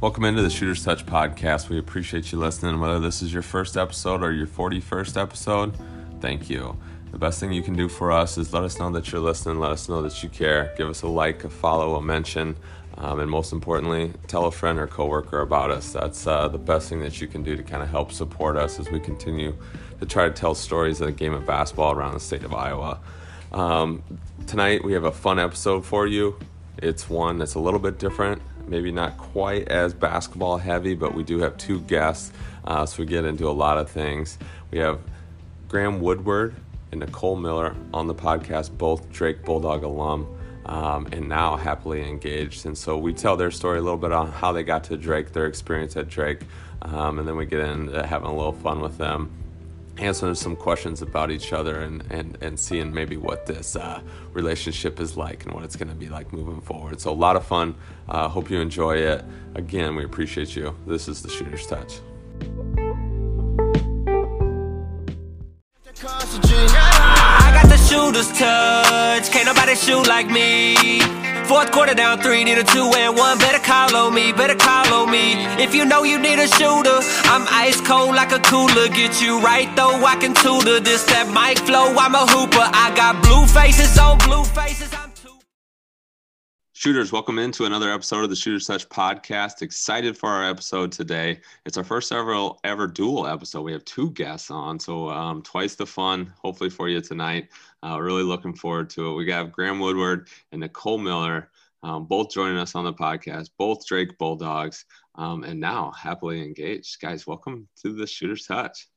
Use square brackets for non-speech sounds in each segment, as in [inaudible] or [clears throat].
Welcome into the Shooters Touch podcast. We appreciate you listening. Whether this is your first episode or your 41st episode, thank you. The best thing you can do for us is let us know that you're listening, let us know that you care, give us a like, a follow, a mention, um, and most importantly, tell a friend or coworker about us. That's uh, the best thing that you can do to kind of help support us as we continue to try to tell stories of the game of basketball around the state of Iowa. Um, tonight we have a fun episode for you. It's one that's a little bit different maybe not quite as basketball heavy, but we do have two guests, uh, so we get into a lot of things. We have Graham Woodward and Nicole Miller on the podcast, both Drake Bulldog alum. Um, and now happily engaged. And so we tell their story a little bit on how they got to Drake, their experience at Drake, um, and then we get into having a little fun with them answering some questions about each other and, and, and seeing maybe what this uh, relationship is like and what it's going to be like moving forward. So, a lot of fun. Uh, hope you enjoy it. Again, we appreciate you. This is the Shooter's Touch. I got the shooter's touch. Can't nobody shoot like me. Fourth quarter down three, need a two and one. Better call on me, better call on me. If you know you need a shooter, I'm ice cold like a cooler. Get you right though, I can tutor this that mic flow. I'm a hooper. I got blue faces on blue faces. I'm too- Shooters, welcome into another episode of the Shooters Touch podcast. Excited for our episode today. It's our first ever ever dual episode. We have two guests on, so um, twice the fun. Hopefully for you tonight. Uh, really looking forward to it. We got Graham Woodward and Nicole Miller, um, both joining us on the podcast, both Drake Bulldogs, um, and now happily engaged. Guys, welcome to the Shooter's Touch.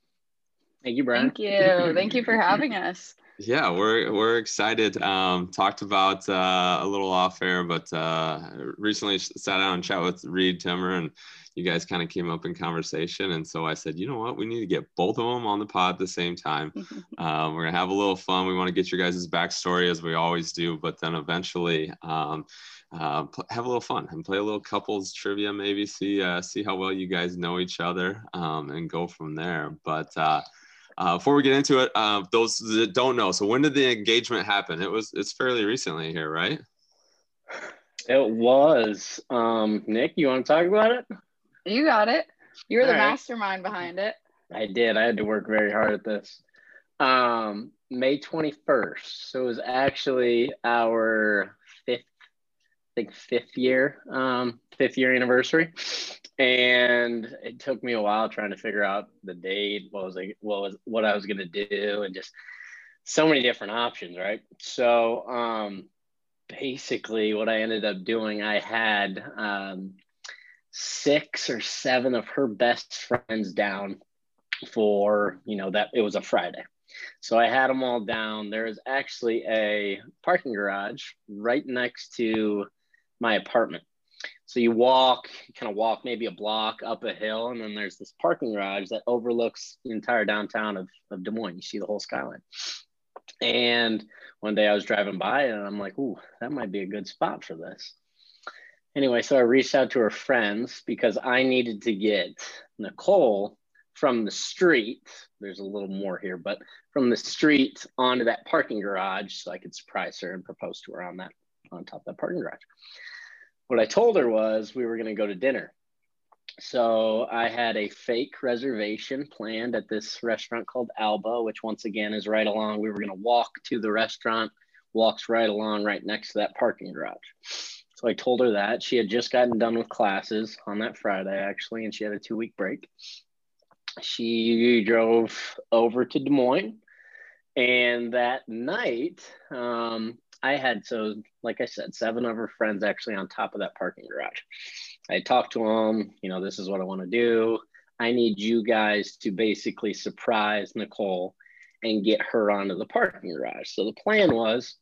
Thank you, Brian. Thank you. Thank you for having us. [laughs] Yeah, we're we're excited. Um, talked about uh, a little off air, but uh, recently sat down and chat with Reed Timmer, and you guys kind of came up in conversation. And so I said, you know what, we need to get both of them on the pod at the same time. [laughs] um, we're gonna have a little fun. We want to get your guys' backstory as we always do, but then eventually. Um, uh, have a little fun and play a little couples trivia, maybe see uh, see how well you guys know each other, um, and go from there. But uh, uh, before we get into it, uh, those that don't know, so when did the engagement happen? It was it's fairly recently here, right? It was. Um, Nick, you want to talk about it? You got it. You were All the right. mastermind behind it. I did. I had to work very hard at this. Um, May 21st. So it was actually our fifth, I think fifth year, um, fifth year anniversary. And it took me a while trying to figure out the date, what was I, what was what I was gonna do, and just so many different options, right? So um basically what I ended up doing, I had um six or seven of her best friends down for you know that it was a friday. So i had them all down. There is actually a parking garage right next to my apartment. So you walk you kind of walk maybe a block up a hill and then there's this parking garage that overlooks the entire downtown of, of des moines. You see the whole skyline. And one day i was driving by and i'm like ooh that might be a good spot for this anyway, so I reached out to her friends because I needed to get Nicole from the street. There's a little more here, but from the street onto that parking garage so I could surprise her and propose to her on that on top of that parking garage. What I told her was we were going to go to dinner. So I had a fake reservation planned at this restaurant called Alba, which once again is right along. We were going to walk to the restaurant, walks right along right next to that parking garage. So I told her that she had just gotten done with classes on that Friday, actually, and she had a two week break. She drove over to Des Moines. And that night, um, I had, so like I said, seven of her friends actually on top of that parking garage. I talked to them, you know, this is what I want to do. I need you guys to basically surprise Nicole and get her onto the parking garage. So the plan was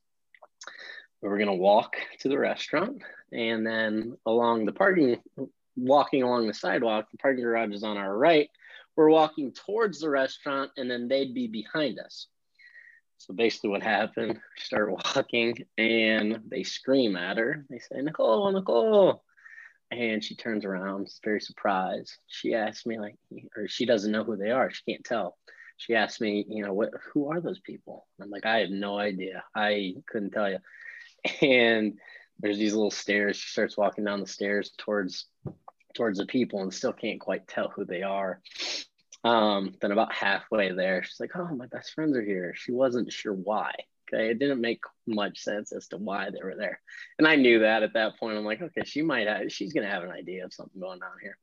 we were going to walk to the restaurant and then along the parking walking along the sidewalk the parking garage is on our right. We're walking towards the restaurant and then they'd be behind us. So basically what happened we start walking and they scream at her. They say nicole nicole. And she turns around very surprised. She asks me like or she doesn't know who they are. She can't tell. She asked me you know what who are those people? I'm like i have no idea. I couldn't tell you [laughs] and there's these little stairs. She starts walking down the stairs towards towards the people and still can't quite tell who they are. Um, then about halfway there, she's like, "Oh, my best friends are here." She wasn't sure why. Okay, it didn't make much sense as to why they were there, and I knew that at that point. I'm like, okay, she might have, she's gonna have an idea of something going on here.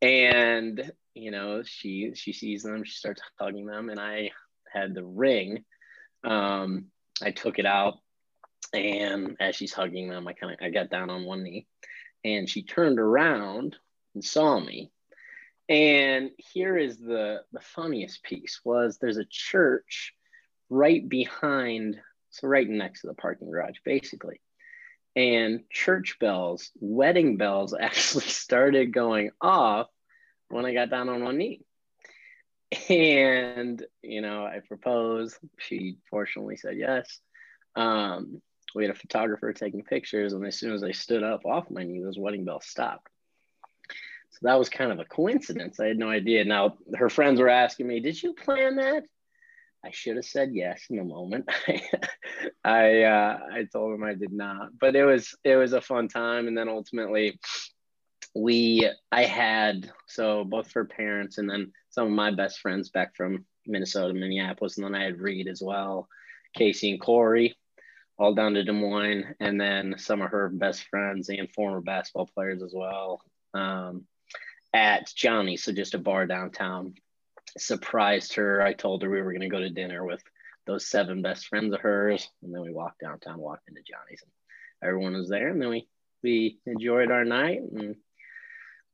And you know, she she sees them, she starts hugging them, and I had the ring. Um, I took it out, and as she's hugging them, I kind of I got down on one knee, and she turned around and saw me. And here is the the funniest piece was there's a church right behind, so right next to the parking garage, basically. And church bells, wedding bells [laughs] actually started going off when I got down on one knee. And, you know, I proposed. She fortunately said yes. Um, we had a photographer taking pictures, and as soon as I stood up off my knee, those wedding bells stopped. So that was kind of a coincidence. I had no idea. Now, her friends were asking me, Did you plan that? I should have said yes in the moment. [laughs] I uh, I told them I did not, but it was it was a fun time, and then ultimately we I had so both her parents and then some of my best friends back from Minnesota, Minneapolis, and then I had Reed as well, Casey and Corey, all down to Des Moines, and then some of her best friends and former basketball players as well um, at Johnny, so just a bar downtown surprised her. I told her we were going to go to dinner with those seven best friends of hers, and then we walked downtown, walked into Johnny's, and everyone was there, and then we we enjoyed our night, and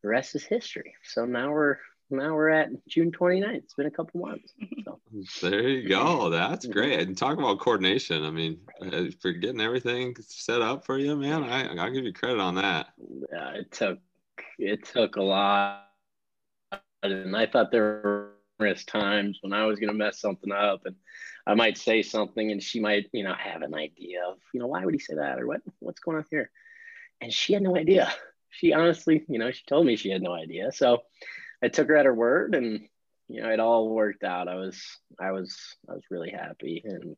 the rest is history. So now we're now we're at June 29th. It's been a couple months. So. [laughs] There you go. That's great. And talk about coordination. I mean, uh, for getting everything set up for you, man, I, I'll give you credit on that. Yeah, it took it took a lot, and I thought there were numerous times when I was going to mess something up and I might say something and she might, you know, have an idea of, you know, why would he say that or what, what's going on here? And she had no idea. She honestly, you know, she told me she had no idea. So I took her at her word and, you know, it all worked out. I was, I was, I was really happy and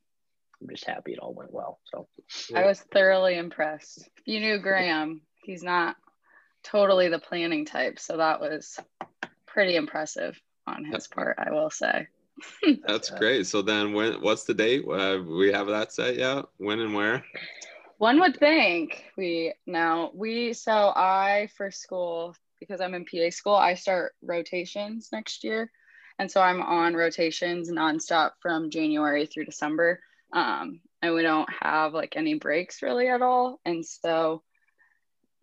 I'm just happy it all went well. So I was thoroughly impressed. You knew Graham, he's not totally the planning type. So that was pretty impressive on his part, I will say. [laughs] That's great. So then, when what's the date? Uh, we have that set yet? When and where? One would think we now we so I for school because I'm in PA school I start rotations next year, and so I'm on rotations nonstop from January through December. Um, and we don't have like any breaks really at all, and so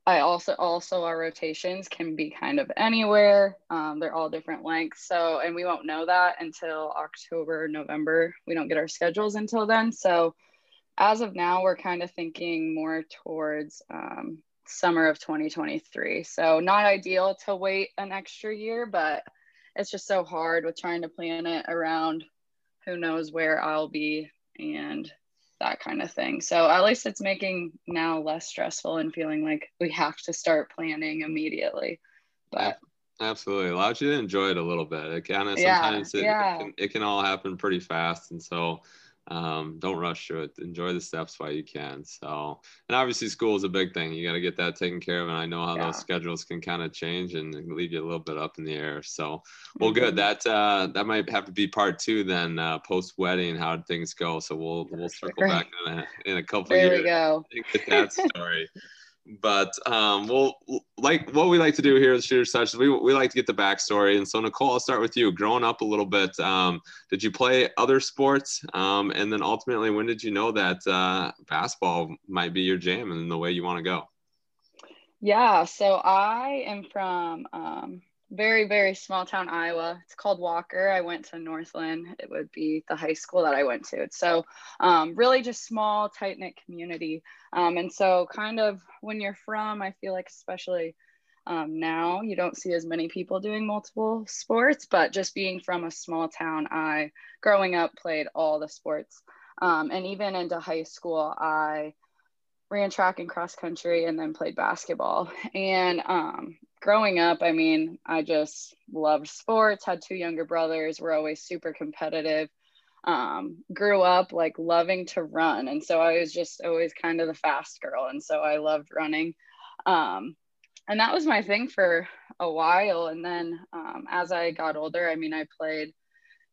I also also our rotations can be kind of anywhere. Um, they're all different lengths. So and we won't know that until October, November. We don't get our schedules until then. So as of now, we're kind of thinking more towards um, summer of 2023. So not ideal to wait an extra year, but it's just so hard with trying to plan it around who knows where I'll be and that kind of thing. So at least it's making now less stressful and feeling like we have to start planning immediately. But absolutely allows you to enjoy it a little bit. It kind of sometimes yeah, it, yeah. It, can, it can all happen pretty fast, and so um, don't rush through it. Enjoy the steps while you can. So, and obviously, school is a big thing. You got to get that taken care of. And I know how yeah. those schedules can kind of change and leave you a little bit up in the air. So, well, good. Mm-hmm. That uh, that might have to be part two then, uh, post wedding, how things go. So we'll we'll circle back in a in a couple there years. There we go. Get that story but um, well, like what we like to do here at Shooter Touch, we, we like to get the backstory. And so, Nicole, I'll start with you. Growing up a little bit, um, did you play other sports? Um, and then ultimately, when did you know that uh, basketball might be your jam and the way you want to go? Yeah, so I am from um, very very small town iowa. It's called walker. I went to North Linn. It would be the high school that i went to. So um, really just small tight knit community. Um, and so kind of when you're from i feel like especially um, now you don't see as many people doing multiple sports but just being from a small town i growing up played all the sports. Um, and even into high school i ran track and cross country and then played basketball and um, growing up, I mean, I just loved sports, had two younger brothers, were always super competitive. Um, grew up like loving to run. And so I was just always kind of the fast girl. And so I loved running. Um, and that was my thing for a while. And then um, as I got older, I mean, I played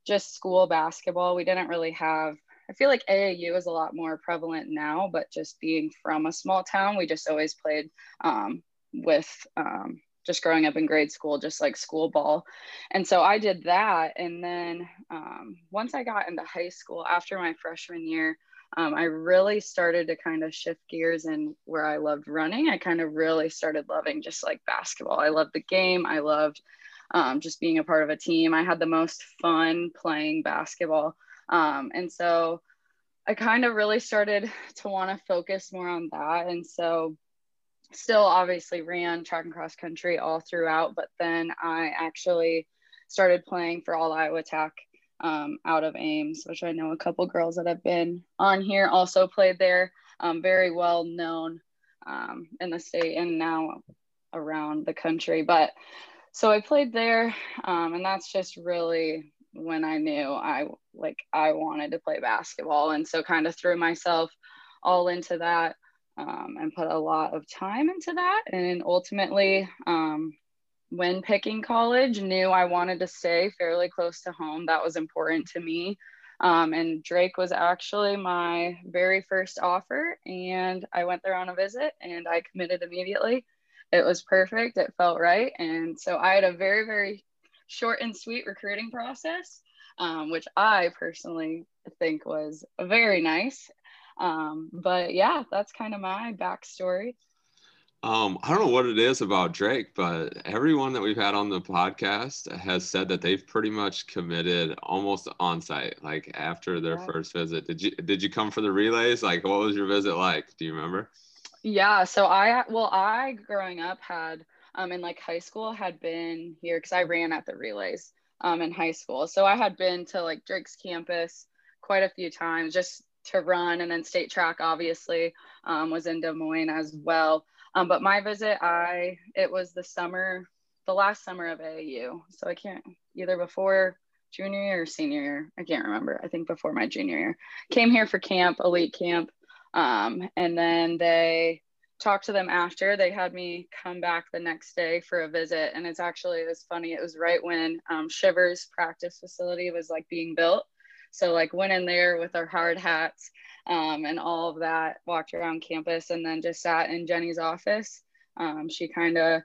just school basketball. We didn't really have, I feel like AAU is a lot more prevalent now, but just being from a small town, we just always played um, with um, just growing up in grade school, just like school ball. And so I did that. And then um, once I got into high school after my freshman year, um, I really started to kind of shift gears and where I loved running. I kind of really started loving just like basketball. I loved the game. I loved um, just being a part of a team. I had the most fun playing basketball. Um, and so I kind of really started [laughs] to want to focus more on that. And so still obviously ran track and cross country all throughout, but then I actually started playing for All Iowa Attack um, out of Ames, which I know a couple girls that have been on here also played there. Um, very well known um, in the state and now around the country. But so I played there, um, and that's just really when I knew I like I wanted to play basketball, and so kind of threw myself all into that um, and put a lot of time into that. And ultimately, um, when picking college, knew I wanted to stay fairly close to home. That was important to me. Um, and Drake was actually my very first offer. And I went there on a visit and I committed immediately. It was perfect. It felt right. And so I had a very, very short and sweet recruiting process, um, which I personally think was very nice. Um, but yeah, that's kind of my backstory. Um, I don't know what it is about Drake, but everyone that we've had on the podcast has said that they've pretty much committed almost on site, like after their yeah. first visit. Did you did you come for the relays? Like what was your visit like? Do you remember? Yeah, so I well, I growing up had um in like high school had been here because I ran at the relays um in high school. So I had been to like Drake's campus quite a few times just to run and then state track obviously um, was in Des Moines as well. Um, but my visit, I it was the summer, the last summer of AAU. So I can't either before junior year or senior year. I can't remember. I think before my junior year. Came here for camp, elite camp. Um, and then they talked to them after. They had me come back the next day for a visit. And it's actually, it was funny. It was right when um, Shivers practice facility was like being built. So like went in there with our hard hats um, and all of that, walked around campus and then just sat in Jennie's office. Um, she kind of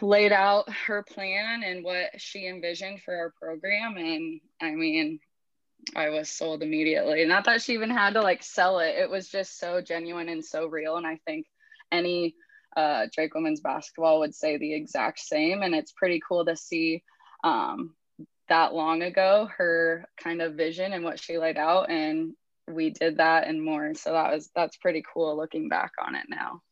laid out her plan and what she envisioned for our program. And I mean, I was sold immediately. Not that she even had to like sell it. It was just so genuine and so real. And I think any uh, Drake women's basketball would say the exact same. And it's pretty cool to see um, that long ago her kind of vision and what she laid out. And we did that and more. So that was that's pretty cool looking back on it now.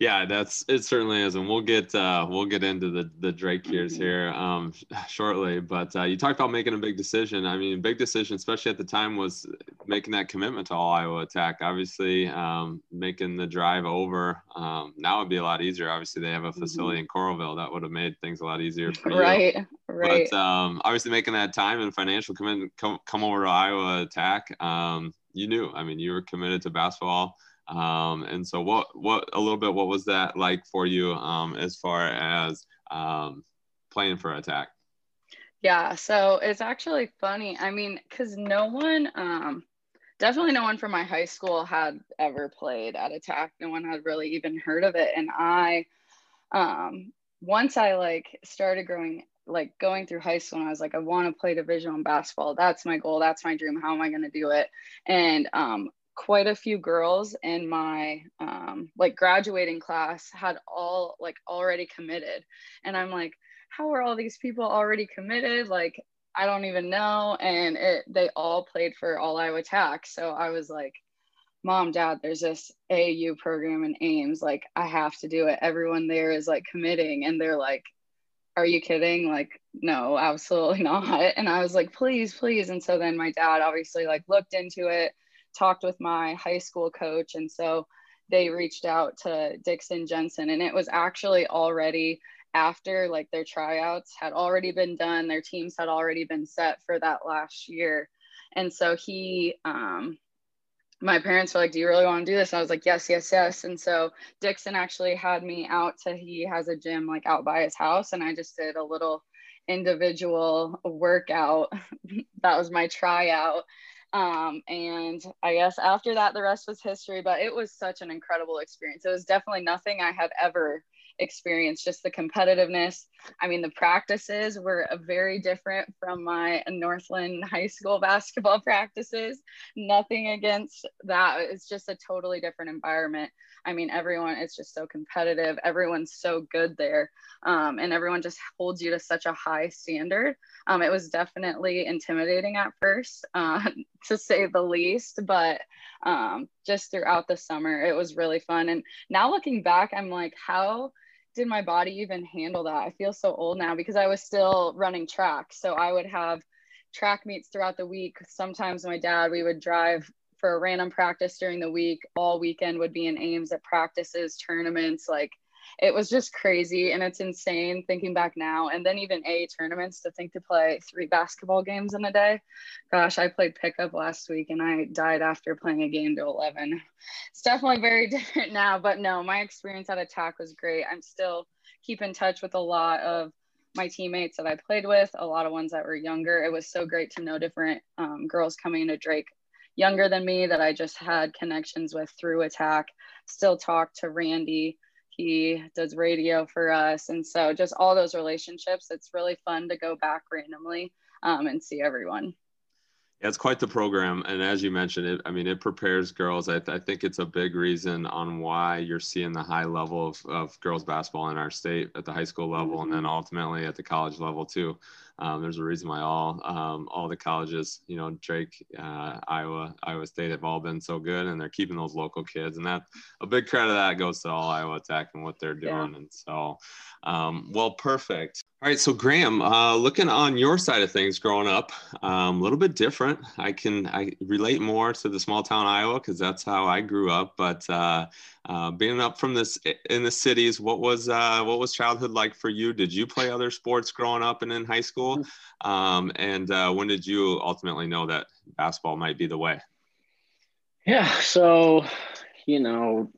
Yeah, that's it certainly is, and we'll get uh, we'll get into the the Drake years mm-hmm. here um, shortly. But uh, you talked about making a big decision. I mean, big decision, especially at the time, was making that commitment to all Iowa Attack. Obviously, um, making the drive over um, now would be a lot easier. Obviously, they have a facility mm-hmm. in Coralville that would have made things a lot easier for you. Right, right. But um, obviously, making that time and financial commitment come, come over to Iowa Attack. Um, you knew. I mean, you were committed to basketball um, and so what, what, a little bit, what was that like for you um, as far as um, playing for attack? Yeah, so it's actually funny. I mean, because no one, um, definitely no one from my high school had ever played at attack. No one had really even heard of it. And I, um, once I like started growing like going through high school and I was like, I want to play division basketball. That's my goal. That's my dream. How am I going to do it? And um, quite a few girls in my um, like graduating class had all like already committed. And i'm like how are all these people already committed? Like i don't even know. And it they all played for all iowa attack. So i was like mom dad there's this au program in ames. Like i have to do it. Everyone there is like committing. And they're like are you kidding? Like no absolutely [laughs] not. And i was like please please. And so then my dad obviously like looked into it talked with my high school coach. And so they reached out to Dickson Jensen. And it was actually already after like their tryouts had already been done, their teams had already been set for that last year. And so he um, my parents were like, Do you really want to do this? And I was like, Yes, yes, yes. And so Dickson actually had me out to, he has a gym like out by his house. And I just did a little individual workout. [laughs] that was my tryout. Um, and I guess after that, the rest was history, but it was such an incredible experience. It was definitely nothing I had ever experienced, just the competitiveness. I mean the practices were very different from my North Linn [laughs] high school basketball practices. Nothing against that. It's just a totally different environment. I mean everyone is just so competitive. Everyone's so good there. Um, and everyone just holds you to such a high standard. Um, it was definitely intimidating at first. [laughs] Uh, to say the least but um, just throughout the summer it was really fun and now looking back i'm like how did my body even handle that? I feel so old now because I was still running track. So I would have track meets throughout the week. Sometimes my dad, we would drive for a random practice during the week. All weekend would be in Ames at practices, tournaments. Like it was just crazy and it's insane thinking back now. And then even A tournaments to think to play three basketball games in a day. Gosh, I played pickup last week and I died after playing a game to 11. It's definitely very [laughs] different now, but no, my experience at Attack was great. I'm still keep in touch with a lot of my teammates that I played with, a lot of ones that were younger. It was so great to know different um, girls coming into Drake younger than me that I just had connections with through Attack. Still talk to Randy, he does radio for us. And so just all those relationships, it's really fun to go back randomly um, and see everyone. Yeah, it's quite the program. And as you mentioned, it, I mean, it prepares girls. I, th- I, think it's a big reason on why you're seeing the high level of, of girls basketball in our state at the high school level mm-hmm. and then ultimately at the college level too. Um, there's a reason why all um, all the colleges, you know, Drake, uh, Iowa, Iowa State have all been so good, and they're keeping those local kids, and that a big credit of that goes to all Iowa Attack and what they're doing. Yeah. And so, um, well, perfect. All right, so Graham, uh, looking on your side of things, growing up, um, a little bit different. I can I relate more to the small town Iowa because that's how I grew up. But uh, uh, being up from this in the cities, what was uh, what was childhood like for you? Did you play other sports growing up and in high school? Mm-hmm. Um, and uh, when did you ultimately know that basketball might be the way? Yeah, so you know,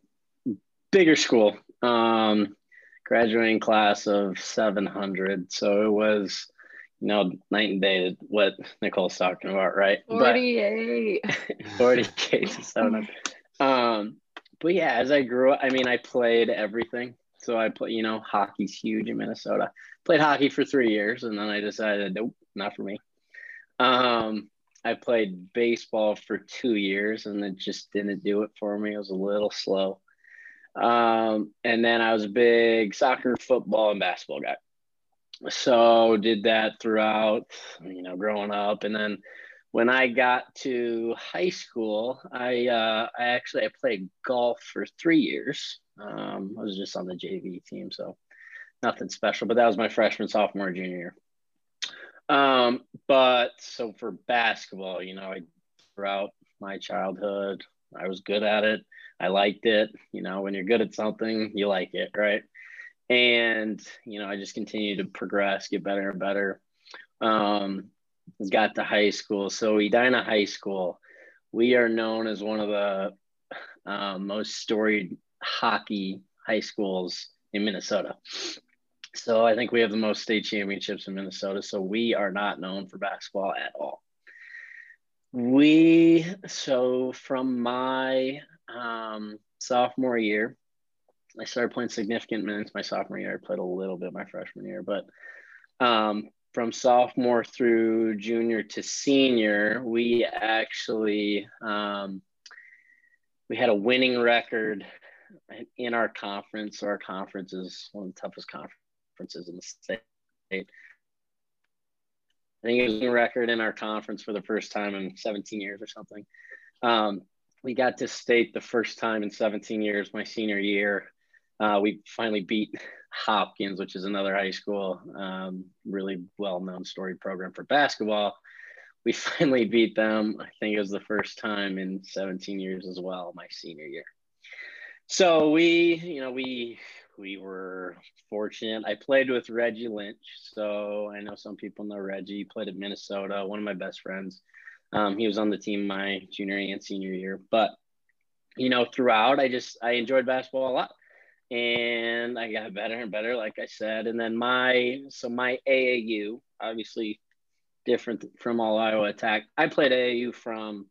bigger school. Um, graduating class of 700. So it was, you know, night and day to what Nicole's talking about, right? 48. But, 48 [laughs] to 700. Um, but yeah, as I grew up, I mean, I played everything. So I play, you know, hockey's huge in Minnesota. Played hockey for three years, and then I decided, nope, not for me. Um, I played baseball for two years, and it just didn't do it for me. It was a little slow. Um, and then I was a big soccer, football, and basketball guy. So did that throughout, you know, growing up. And then when I got to high school, I uh, I actually I played golf for three years. Um, I was just on the JV team, so nothing special. But that was my freshman, sophomore, junior year. Um, but so for basketball, you know, I throughout my childhood, I was good at it. I liked it. You know, when you're good at something, you like it, right? And you know, I just continued to progress, get better and better. Um, got to high school. So Edina High School, we are known as one of the um, most storied hockey high schools in Minnesota. So I think we have the most state championships in Minnesota. So we are not known for basketball at all. We so from my um, sophomore year, I started playing significant minutes my sophomore year. I played a little bit my freshman year, but um, from sophomore through junior to senior, we actually um, we had a winning record in our conference. Our conference is one of the toughest conferences in the state. I think it was a record in our conference for the first time in 17 years or something. Um, we got to state the first time in 17 years, my senior year. Uh, we finally beat Hopkins, which is another high school, um, really well known story program for basketball. We [laughs] finally beat them. I think it was the first time in 17 years as well, my senior year. So we, you know, we we were fortunate. I played with Reggie Lynch, so I know some people know Reggie. He played at Minnesota, one of my best friends. Um, he was on the team my junior and senior year, but you know, throughout, I just I enjoyed basketball a lot, and I got better and better, like I said. And then my so my AAU, obviously different from all Iowa Attack. I played AAU from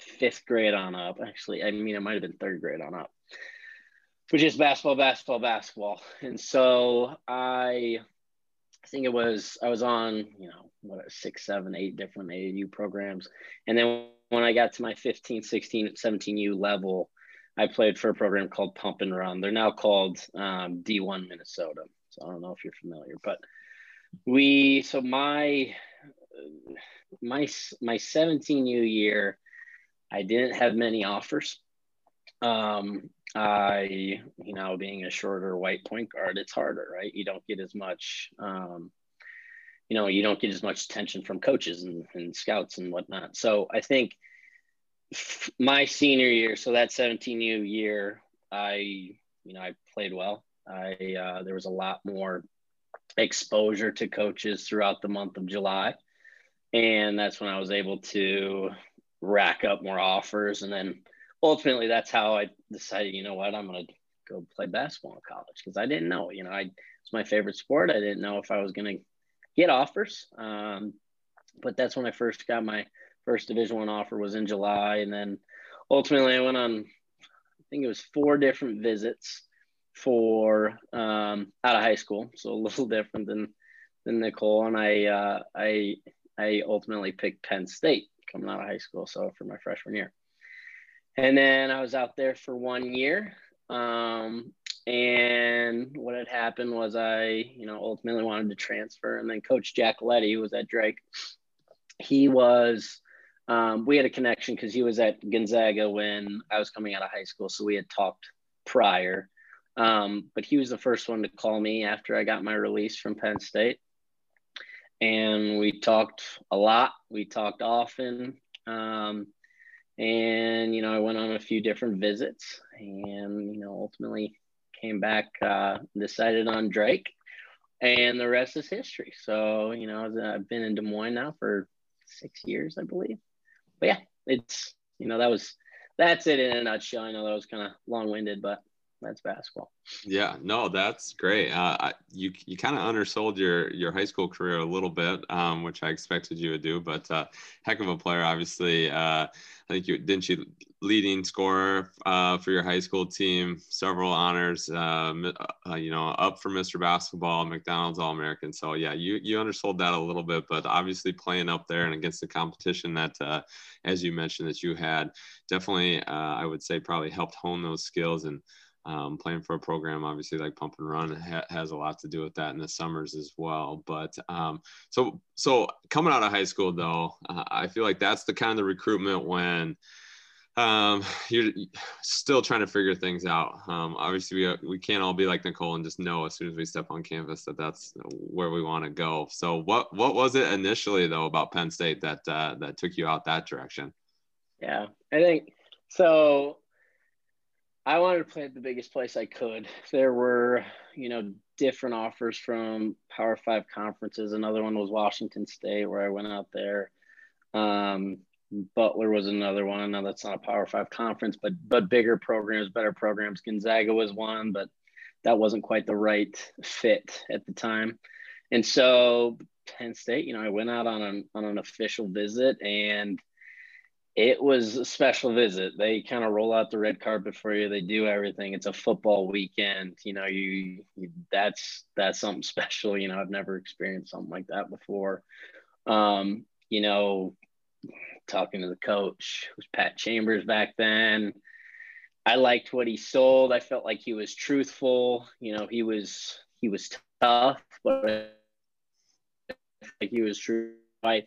fifth grade on up. Actually, I mean, it might have been third grade on up, which is basketball, basketball, basketball. And so I, think it was I was on you know what six, seven, eight different AAU programs, and then when I got to my 15, 16, 17U level, I played for a program called Pump and Run. They're now called um, D1 Minnesota. So I don't know if you're familiar, but we so my my my 17U year I didn't have many offers. Um, I, you know, being a shorter white point guard, it's harder, right? You don't get as much, um, you know, you don't get as much attention from coaches and, and scouts and whatnot. So I think my senior year, so that 17U year, I, you know, I played well. I, uh, there was a lot more exposure to coaches throughout the month of July. And that's when I was able to rack up more offers. And then ultimately, that's how I decided, you know what, I'm going to go play basketball in college because I didn't know, you know, I, it's my favorite sport. I didn't know if I was going to get offers. Um, but that's when I first got my first division one offer was in July. And then ultimately I went on, I think it was four different visits for um, out of high school. So a little [laughs] different than, than Nicole. And I, uh, I, I ultimately picked Penn State coming out of high school. So for my freshman year. And then I was out there for one year. Um, and what had happened was I, you know, ultimately wanted to transfer. And then Coach Giacoletti, who was at Drake, he was, um, we had a connection because he was at Gonzaga when I was coming out of high school. So we had talked prior. Um, but he was the first one to call me after I got my release from Penn State and we talked a lot. We talked often. Um, and, you know, I went on a few different visits and, you know, ultimately came back, uh, decided on Drake, and the rest is history. So, you know, I've been in Des Moines now for six years, I believe. But yeah, it's, you know, that was, that's it in a nutshell. I know that was kind of long winded, but that's basketball. Yeah, no, that's great. Uh, you you kind of undersold your your high school career a little bit, um, which I expected you to do. But uh, heck of a player, obviously. Uh, I think you didn't you leading scorer uh, for your high school team, several honors. Uh, uh, you know, up for Mr. Basketball, McDonald's All American. So yeah, you you undersold that a little bit, but obviously playing up there and against the competition that, as you mentioned, that you had, definitely I would say probably helped hone those skills and um, playing for a program obviously like pump and run ha- has a lot to do with that in the summers as well but um, so so coming out of high school though uh, i feel like that's the kind of recruitment when um, you're still trying to figure things out. Um, obviously we, we can't all be like nicole and just know as soon as we step on campus that that's where we want to go. So what what was it initially though about penn state that uh, that took you out that direction? Yeah i think so I wanted to play at the biggest place I could. There were, you know, different offers from Power Five conferences. Another one was Washington State, where I went out there. Um, Butler was another one. I know that's not a Power Five conference, but but bigger programs, better programs. Gonzaga was one, but that wasn't quite the right fit at the time. And so Penn State, you know, I went out on an on an official visit and it was a special visit. They kind of roll out the red carpet for you. They do everything. It's a football weekend. You know, you, you that's that's something special. You know, I've never experienced something like that before. Um, you know, talking to the coach was Pat Chambers back then. I liked what he sold. I felt like he was truthful. You know, he was he was tough, but like he was true. I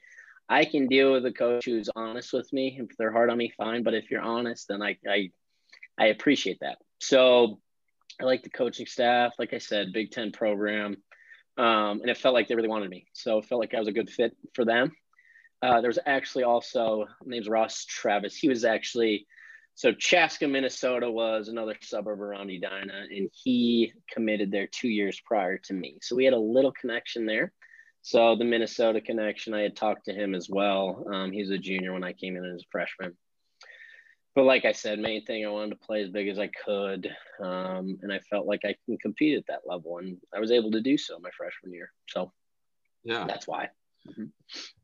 I can deal with a coach who's honest with me. If they're hard on me, fine. But if you're honest, then I I, I appreciate that. So I like the coaching staff. Like I said, Big Ten program, um, and it felt like they really wanted me. So it felt like I was a good fit for them. Uh, was actually also name's Ross Travis. He was actually so Chaska, Minnesota was another suburb around Edina, and he committed there two years prior to me. So we had a little connection there. So the Minnesota connection, I had talked to him as well. Um, he was a junior when I came in as a freshman. But like I said, main thing I wanted to play as big as I could, um, and I felt like I can compete at that level, and I was able to do so my freshman year. So yeah, that's why. Mm-hmm.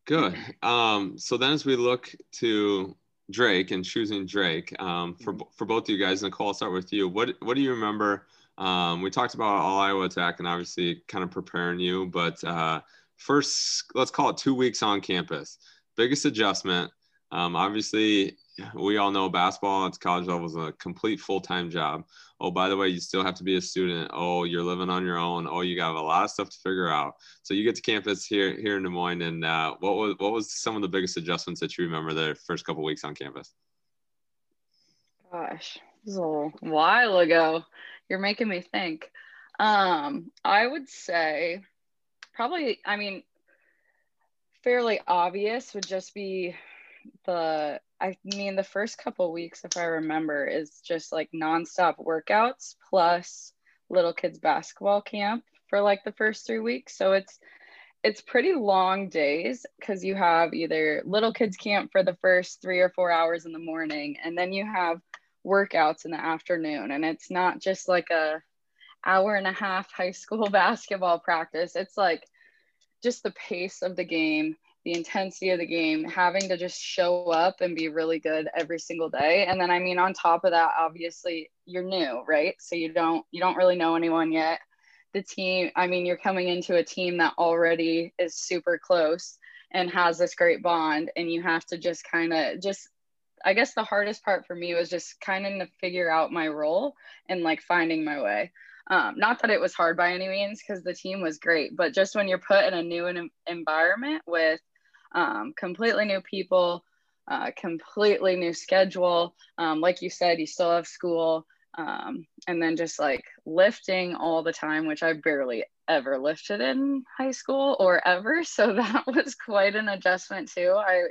Good. Um, so then, as we look to Drake and choosing Drake, um, for mm-hmm. for both of you guys, Nicole, I'll start with you. What what do you remember? Um, we talked about all Iowa attack and obviously kind of preparing you, but uh, first, let's call it two weeks on campus. Biggest adjustment. Um, obviously, we all know basketball at college level is a complete full time job. Oh, by the way, you still have to be a student. Oh, you're living on your own. Oh, you got a lot of stuff to figure out. So you get to campus here here in Des Moines, and uh, what was what was some of the biggest adjustments that you remember the first couple weeks on campus? Gosh, this is a while ago. You're making me think. Um, I would say probably. I mean, fairly obvious would just be the I mean, the first couple weeks, if I remember, is just like nonstop workouts plus little kids basketball camp for like the first three weeks. So it's it's pretty long days because you have either little kids camp for the first three or four hours in the morning, and then you have workouts in the afternoon. And it's not just like a hour and a half [laughs] high school basketball practice. It's like just the pace of the game the intensity of the game, having to just show up and be really good every single day. And then I mean on top of that, obviously you're new, right? So you don't you don't really know anyone yet. The team, I mean, you're coming into a team that already is super close and has this great bond and you have to just kind of just I guess the hardest part for me was just kind of to figure out my role and like finding my way. Um, not that it was hard by any means because the team was great, but just when you're put in a new environment with um, completely new people, uh, completely new schedule. Um, like you said, you still have school. Um, and then just like lifting all the time, which I barely ever lifted in high school or ever. [laughs] So that was quite an adjustment too. I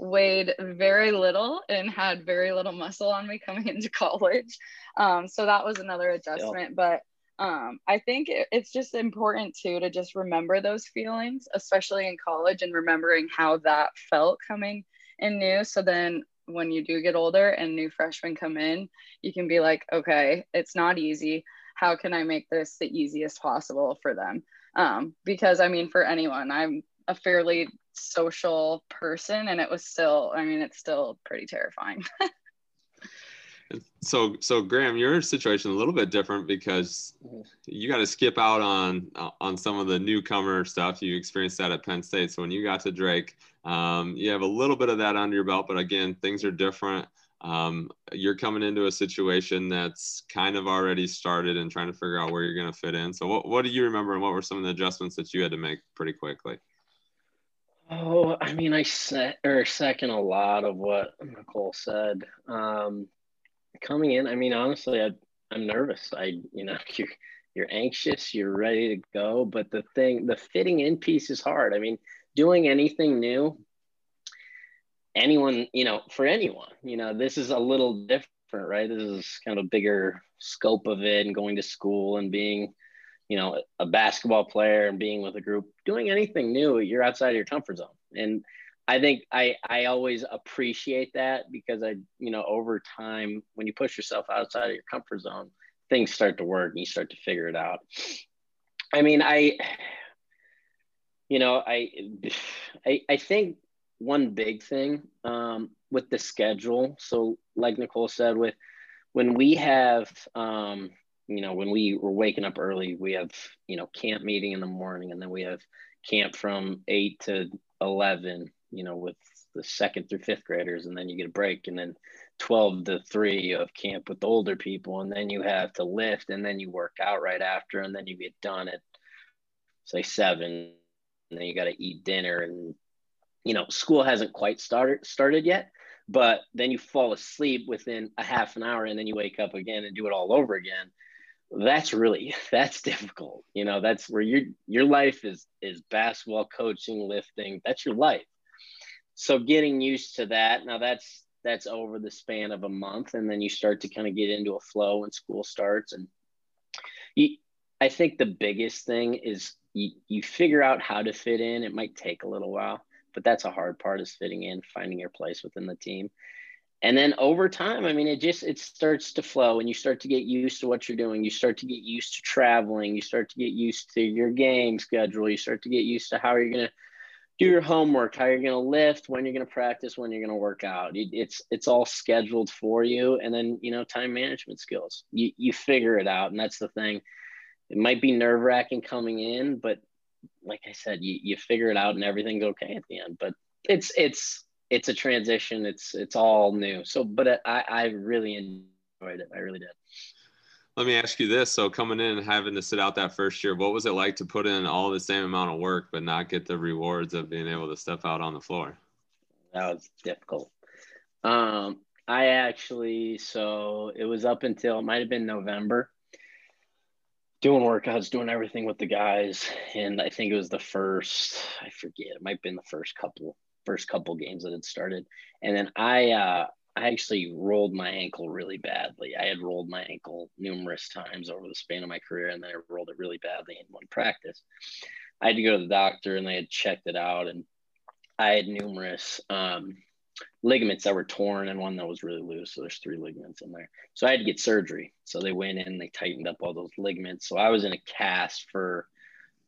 weighed very little and had very little muscle on me coming [laughs] into college. Um, so that was another adjustment. But um, I think it, it's just important too to just remember those feelings, especially in college, and remembering how that felt coming in new. So then when you do get older and new freshmen come in, you can be like, okay, it's not easy. How can I make this the easiest possible for them? Um, because I mean, for anyone, I'm a fairly social person, and it was still, I mean, it's still pretty terrifying. [laughs] So, so Graham, your situation a little bit different because you got to skip out on on some of the newcomer stuff. You experienced that at Penn State. So when you got to Drake, um, you have a little bit of that under your belt. But again, things are different. Um, you're coming into a situation that's kind of already started and trying to figure out where you're going to fit in. So, what what do you remember, and what were some of the adjustments that you had to make pretty quickly? I mean, I set or second a lot of what Nicole said. Um, coming in, I mean, honestly, I, I'm nervous. I, you know, [laughs] you're, you're anxious, you're ready to go, but the thing, the fitting in piece is hard. I mean, doing anything new, anyone, you know, for anyone, you know, this is a little different, right? This is kind of a bigger scope of it and going to school and being, you know, a basketball player and being with a group, doing anything new, you're outside of your comfort zone. And I think I I always appreciate that because I you know over time when you push yourself outside of your comfort zone, things start to work and you start to figure it out. I mean, I you know I I, I think one big thing um, with the schedule. So like Nicole said, with when we have um, you know when we were waking up early, we have you know camp meeting in the morning, and then we have camp from eight to eleven you know, with the second through fifth graders, and then you get a break, and then 12 to 3 of camp with older people, and then you have to lift, and then you work out right after, and then you get done at say seven, and then you got to eat dinner, and you know, school hasn't quite started started yet, but then you fall asleep within a half an hour, and then you wake up again and do it all over again. That's really [laughs] that's difficult. You know, that's where your your life is is basketball, coaching, lifting. That's your life so getting used to that now that's that's over the span of a month and then you start to kind of get into a flow when school starts and you, i think the biggest thing is you, you figure out how to fit in. It might take a little while, but that's a hard part is fitting in, finding your place within the team. And then over time, I mean, it just it starts to flow and you start to get used to what you're doing. You start to get used to traveling. You start to get used to your game schedule. You start to get used to how you're gonna do your homework, how you're going to lift, when you're going to practice, when you're going to work out. It's it's all scheduled for you, and then you know time management skills. You you figure it out, and that's the thing. It might be nerve wracking coming in, but like I said, you you figure it out, and everything's okay at the end. But it's it's it's a transition. It's it's all new. So, but I I really enjoyed it. I really did. Let me ask you this. So coming in and having to sit out that first year, what was it like to put in all the same amount of work but not get the rewards of being able to step out on the floor? That was difficult. Um, I actually, so it was up until it might have been November doing workouts, doing everything with the guys. And I think it was the first, I forget, it might have been the first couple, first couple games that had started. And then I, uh, I actually rolled my ankle really badly. I had rolled my ankle numerous times over the span of my career, and then I rolled it really badly in one practice. I had to go to the doctor, and they had checked it out, and I had numerous um, ligaments that were torn and one that was really loose. So there's three ligaments in there. So I had to get surgery. So they went in, they tightened up all those ligaments. So I was in a cast for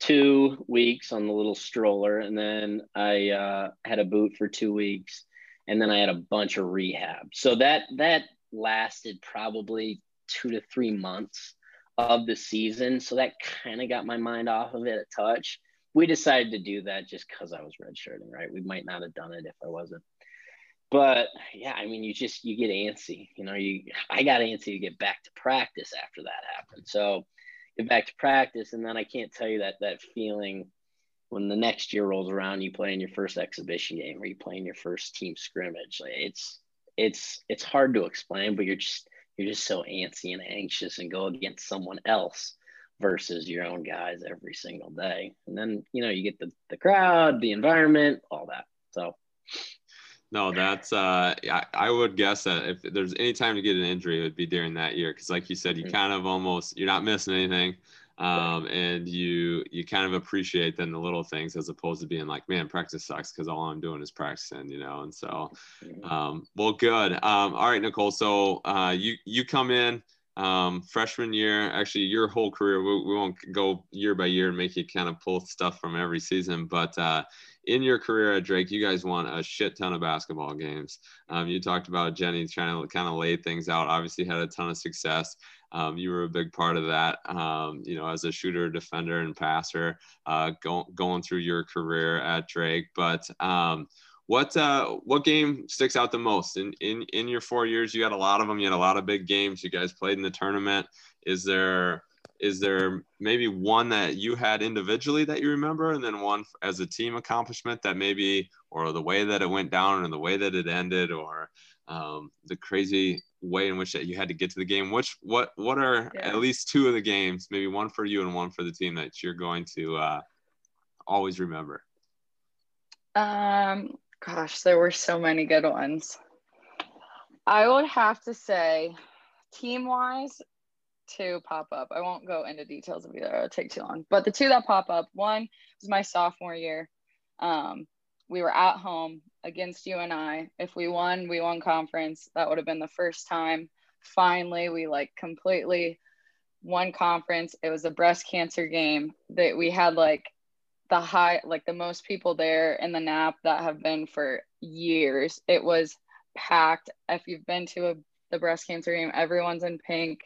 two weeks on the little stroller, and then I uh, had a boot for two weeks and then I had a bunch of rehab. So that that lasted probably two to three months of the season. So that kind of got my mind off of it a touch. We decided to do that just because I was redshirting, right? We might not have done it if I wasn't. But yeah, I mean, you just you get antsy. You know, you I got antsy to get back to practice after that happened. So get back to practice, and then I can't tell you that that feeling when the next year rolls around, you play in your first exhibition game or you play in your first team scrimmage. Like it's it's it's hard to explain, but you're just you're just so antsy and anxious and go against someone else versus your own guys every single day. And then you know you get the the crowd, the environment, all that. So no, that's uh I, I would guess that if there's any time to get an injury, it would be during that year. Cause like you said, you mm-hmm. kind of almost you're not missing anything um, and you you kind of appreciate then the little things as opposed to being like man practice sucks because all i'm doing is practicing you know and so um, well good um, all right nicole so uh, you you come in um, freshman year actually your whole career we, we, won't go year by year and make you kind of pull stuff from every season but uh, in your career at Drake, you guys won a shit ton of basketball games. Um, you talked about Jennie trying to kind of lay things out. Obviously, had a ton of success. Um, you were a big part of that, um, you know, as a shooter, defender, and passer uh, go, going through your career at Drake. But um, what uh, what game sticks out the most in, in in your four years? You had a lot of them. You had a lot of big games. You guys played in the tournament. Is there is there maybe one that you had individually that you remember, and then one as a team accomplishment that maybe, or the way that it went down, or the way that it ended, or um, the crazy way in which that you had to get to the game. Which what what are yeah. at least two of the games, maybe one for you and one for the team that you're going to uh, always remember? Um, gosh, there were so many good ones. I would have to say, team wise, two pop up. I won't go into details of either; it'll take too long. But the two that pop up, one was my sophomore year. Um, we were at home against UNI. If we won, we won conference. That would have been the first time. Finally, we like completely won conference. It was a breast cancer game that we had like the high, like the most people there in the Knapp that have been for years. It was packed. If you've been to a, the breast cancer game, everyone's in pink.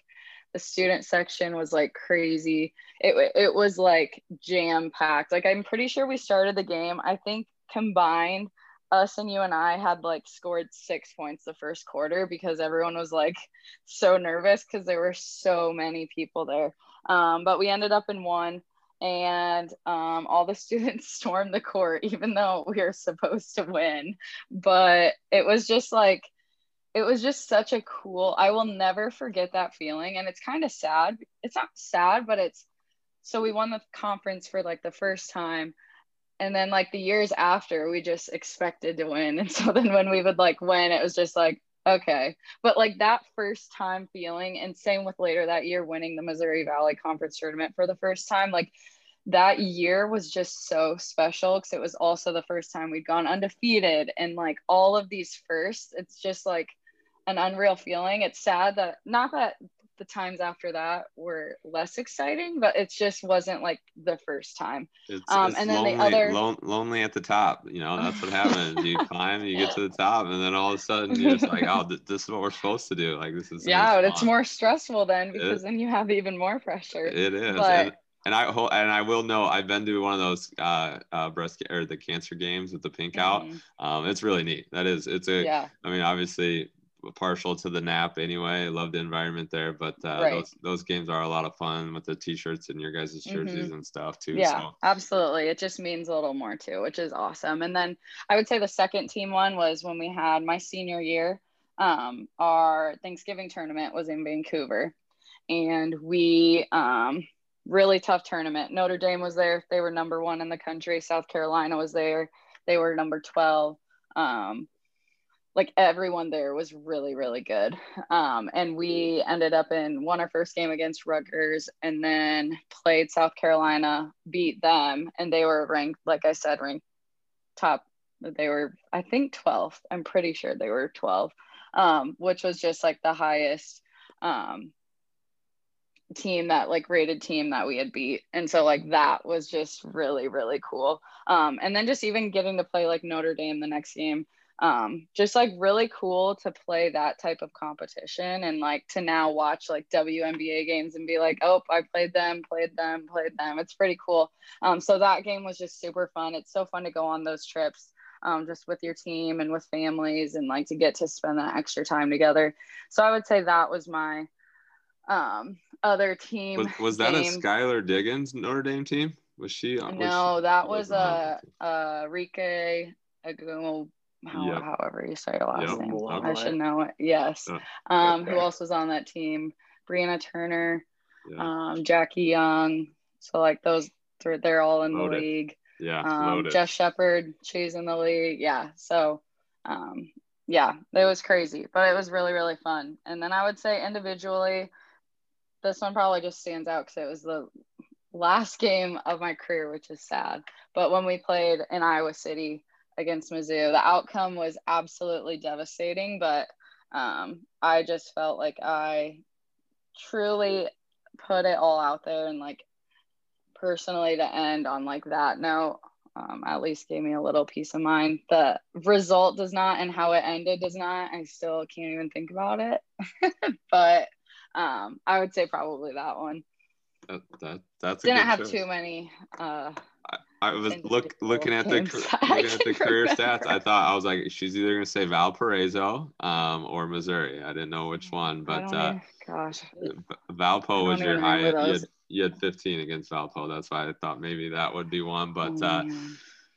The student section was like crazy. It, it was like jam packed. Like I'm pretty sure we started the game. I think combined us and UNI had like scored six points the first quarter because everyone was like so nervous because there were so many people there. Um, but we ended up in one, and um, all the [laughs] students stormed the court, even though we were supposed to win. But it was just like, it was just such a cool, I will never forget that feeling. And it's kind of sad. It's not sad, but it's so we won the conference for like the first time and then like the years after we just expected to win [laughs] and so then when we would like win it was just like okay but like that first time feeling and same with later that year winning the missouri valley conference tournament for the first time like that year was just so special because it was also the first time we'd gone undefeated and like all of these firsts. It's just like an unreal feeling. It's sad that not that the times after that were less exciting, but it just wasn't like the first time. It's, Um, it's and then the lonely, other- lon- lonely at the top. You know, that's what happens. you [laughs] climb, you get to the top, and then all of a sudden you're just like, oh, th- this is what we're supposed to do. Like this is yeah, but it's more stressful then It- because then you have even more pressure. It is. but- and, and I and I will know I've been to one of those uh, uh breast or the cancer games with the pink out. Mhm. Um, it's really neat. That is. It's a. Yeah. I mean, obviously partial to the Knapp anyway. I love the environment there, but uh, Right. those those games are a lot of fun with the t-shirts and your guys' jerseys and stuff too. Mm-hmm. Yeah, So absolutely. It just means a little more too, which is awesome. And then I would say the second team one was when we had my senior year. Um, our Thanksgiving tournament was in Vancouver, and we um, really tough tournament. Notre Dame was there; they were number one in the country. South Carolina was there; they were number twelve. Um, like everyone there was really really good. Um, and we ended up in won our first game against Rutgers and then played South Carolina beat them and they were ranked like I said ranked top they were I think 12th I'm pretty sure they were 12 um, which was just like the highest um, team that like rated team that we had beat. And so like that was just really really cool. Um, and then just even getting to play like Notre Dame the next game um, just like really cool to play that type of competition and like to now watch like WNBA games and be like, oh, I played them, played them, played them. It's pretty cool. Um, so that game was just super fun. It's so fun to go on those trips. Um, just with your team and with families and like to get to spend that extra time together. So I would say that was my um other team. was, was that game. a Skylar Diggins Notre Dame team? Was she? on- was No, she- that was was a uh, Arike Ogunbowale, how, Yep. however you say your last Yep. name. I should know it. Yes. Oh, Um, okay. who else was on that team? Brianna Turner, Yeah, um, Jackie Young. So like those, they're, they're all in Loaded. the league. yeah, Um. Jess Shepard, she's in the league. Yeah. So, um, yeah, it was crazy, but it was really, really fun. And then I would say individually, this one probably just stands out because it was the last [laughs] game of my career, which is sad. But when we played in Iowa City against Mizzou, the outcome was absolutely devastating. But um, I just felt like I truly put it all out there and like personally to end on like that note um, at least gave me a little peace of mind. The result does not and how it ended does not i still can't even think about it. [laughs] But um, i would say probably that one. That, that, that's didn't have too many uh, I was look looking at the games ca- that I looking at the career stats. I thought I was like, she's either gonna say Valparaiso um, or Missouri. I didn't know which one, but uh, gosh Valpo was your high. You had, you had 15 against Valpo. That's why I thought maybe that would be one. But Oh, uh,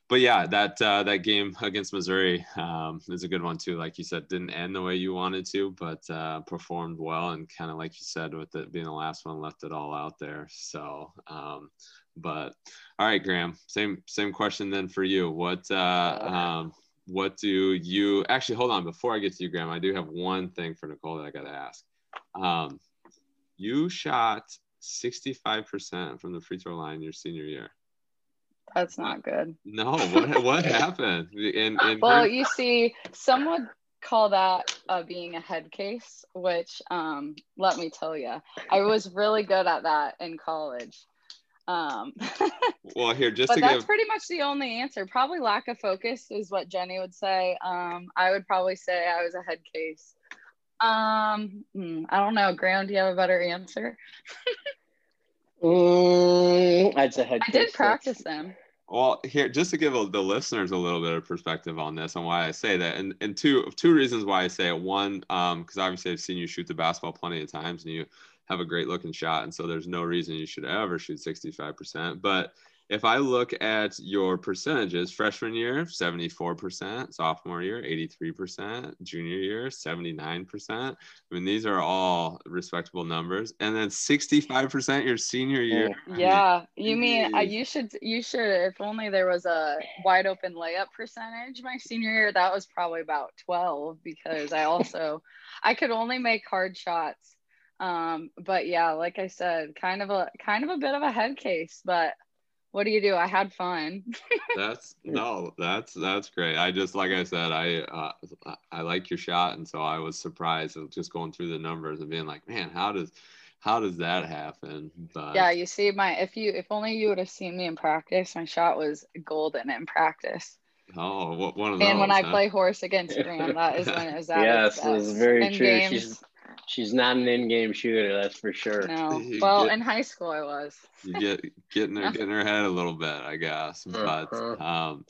but yeah, that uh, that game against Missouri um, is a good one too. Like you said, didn't end the way you wanted to, but uh, performed well and kind of like you said, with it being the last one, left it all out there. So, um, but all right, Graham, same same question then for you. What uh, um, what do you actually hold on before I get to you, Graham? I do have one thing for Nicole that I got to ask. Um, you shot 65% from the free throw line your senior year. that's not good No, what what happened? In, in [laughs] well her- you see some would call that uh, being a head case which um, let me tell you i was really good at that in college um, [laughs] well, here just but to that's give pretty much the only answer. Probably lack of focus is what Jennie would say. Um, i would probably say i was a head case. Um, hmm, i don't know. Graham do you have a better answer? [laughs] Mm, I'd say head i did case practice six. them. Well here just to give the listeners a little bit of perspective on this and why I say that, and and two two reasons why I say it. One, um, because obviously I've seen you shoot the basketball plenty of times, and you have a great looking shot, and so there's no reason you should ever shoot 65%. But if I look at your percentages, freshman year, 74%, sophomore year, 83%, junior year, 79%. I mean, these are all respectable numbers. And then 65% your senior year. I mean, [laughs] yeah you mean uh, you should you should if only there was a wide open layup percentage my senior year that was probably about 12 because i also i could only make hard shots um but yeah like i said kind of a kind of a bit of a head case but what do you do? I had fun. [laughs] that's no, that's that's great. I just like I said, I uh, I like your shot, and so I was surprised of just going through the numbers and being like, man, how does how does that happen? But yeah, you see my if you if only you would have seen me in practice, my shot was golden in practice. Oh, what one of those? And when I play horse against [laughs] Graham, that is when it was at yes, it's very in true. Games, She's she's not an in-game shooter, that's for sure. No, [laughs] well, get, in high school I was. you get getting her getting her head a little bit, I guess. But uh-huh. um,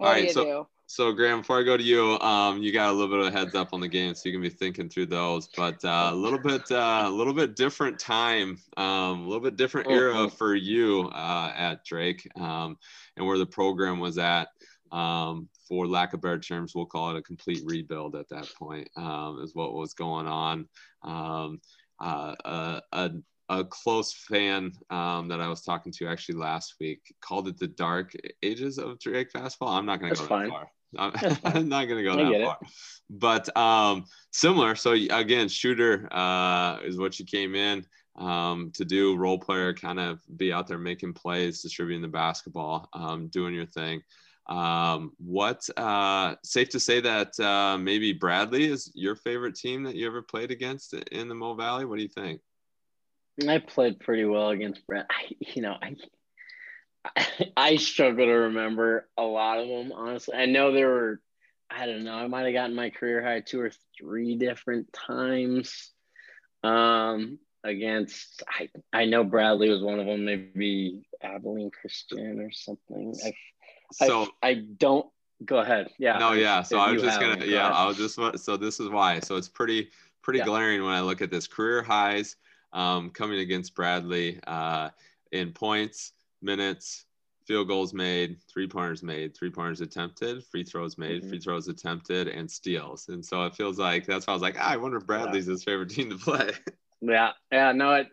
all right, so. Do? So Graham, before I go to you, um, you got a little bit of a heads up on the game, so you can be thinking through those. But uh, a little bit, uh, a little bit different time, um, a little bit different era uh-huh. for you uh, at Drake, um, and where the program was at. Um, for lack of better terms, we'll call it a complete rebuild at that point. Um, is what was going on. Um, uh, a, a, a, close fan um, that I was talking to actually last week called it the dark ages of Drake basketball. I'm not going to go that far. [laughs] [laughs] I'm not gonna go that far, it. but um, similar. So again, shooter uh, is what you came in um, to do. Role player, kind of be out there making plays, distributing the basketball, um, doing your thing. Um, what uh, safe to say that uh, maybe Bradley is your favorite team that you ever played against in the Mo Valley? What do you think? I played pretty well against Brad. I, you know, I I struggle to remember a lot of them, honestly. I know there were, I don't know, I might have gotten my career high two or three different times um, against, I, I know Bradley was one of them, maybe Abilene Christian or something. I, so I, I don't, go ahead. Yeah. No, yeah. So I was just to, yeah, I was just, so this is why. So it's pretty, pretty yeah. glaring when I look at this career highs um, coming against Bradley uh, in points minutes, field goals made, three pointers made, three pointers attempted, free throws made, mm-hmm. free throws attempted, and steals. And so it feels like that's why I was like, ah, I wonder if Bradley's yeah. his favorite team to play. [laughs] yeah, yeah, no, it,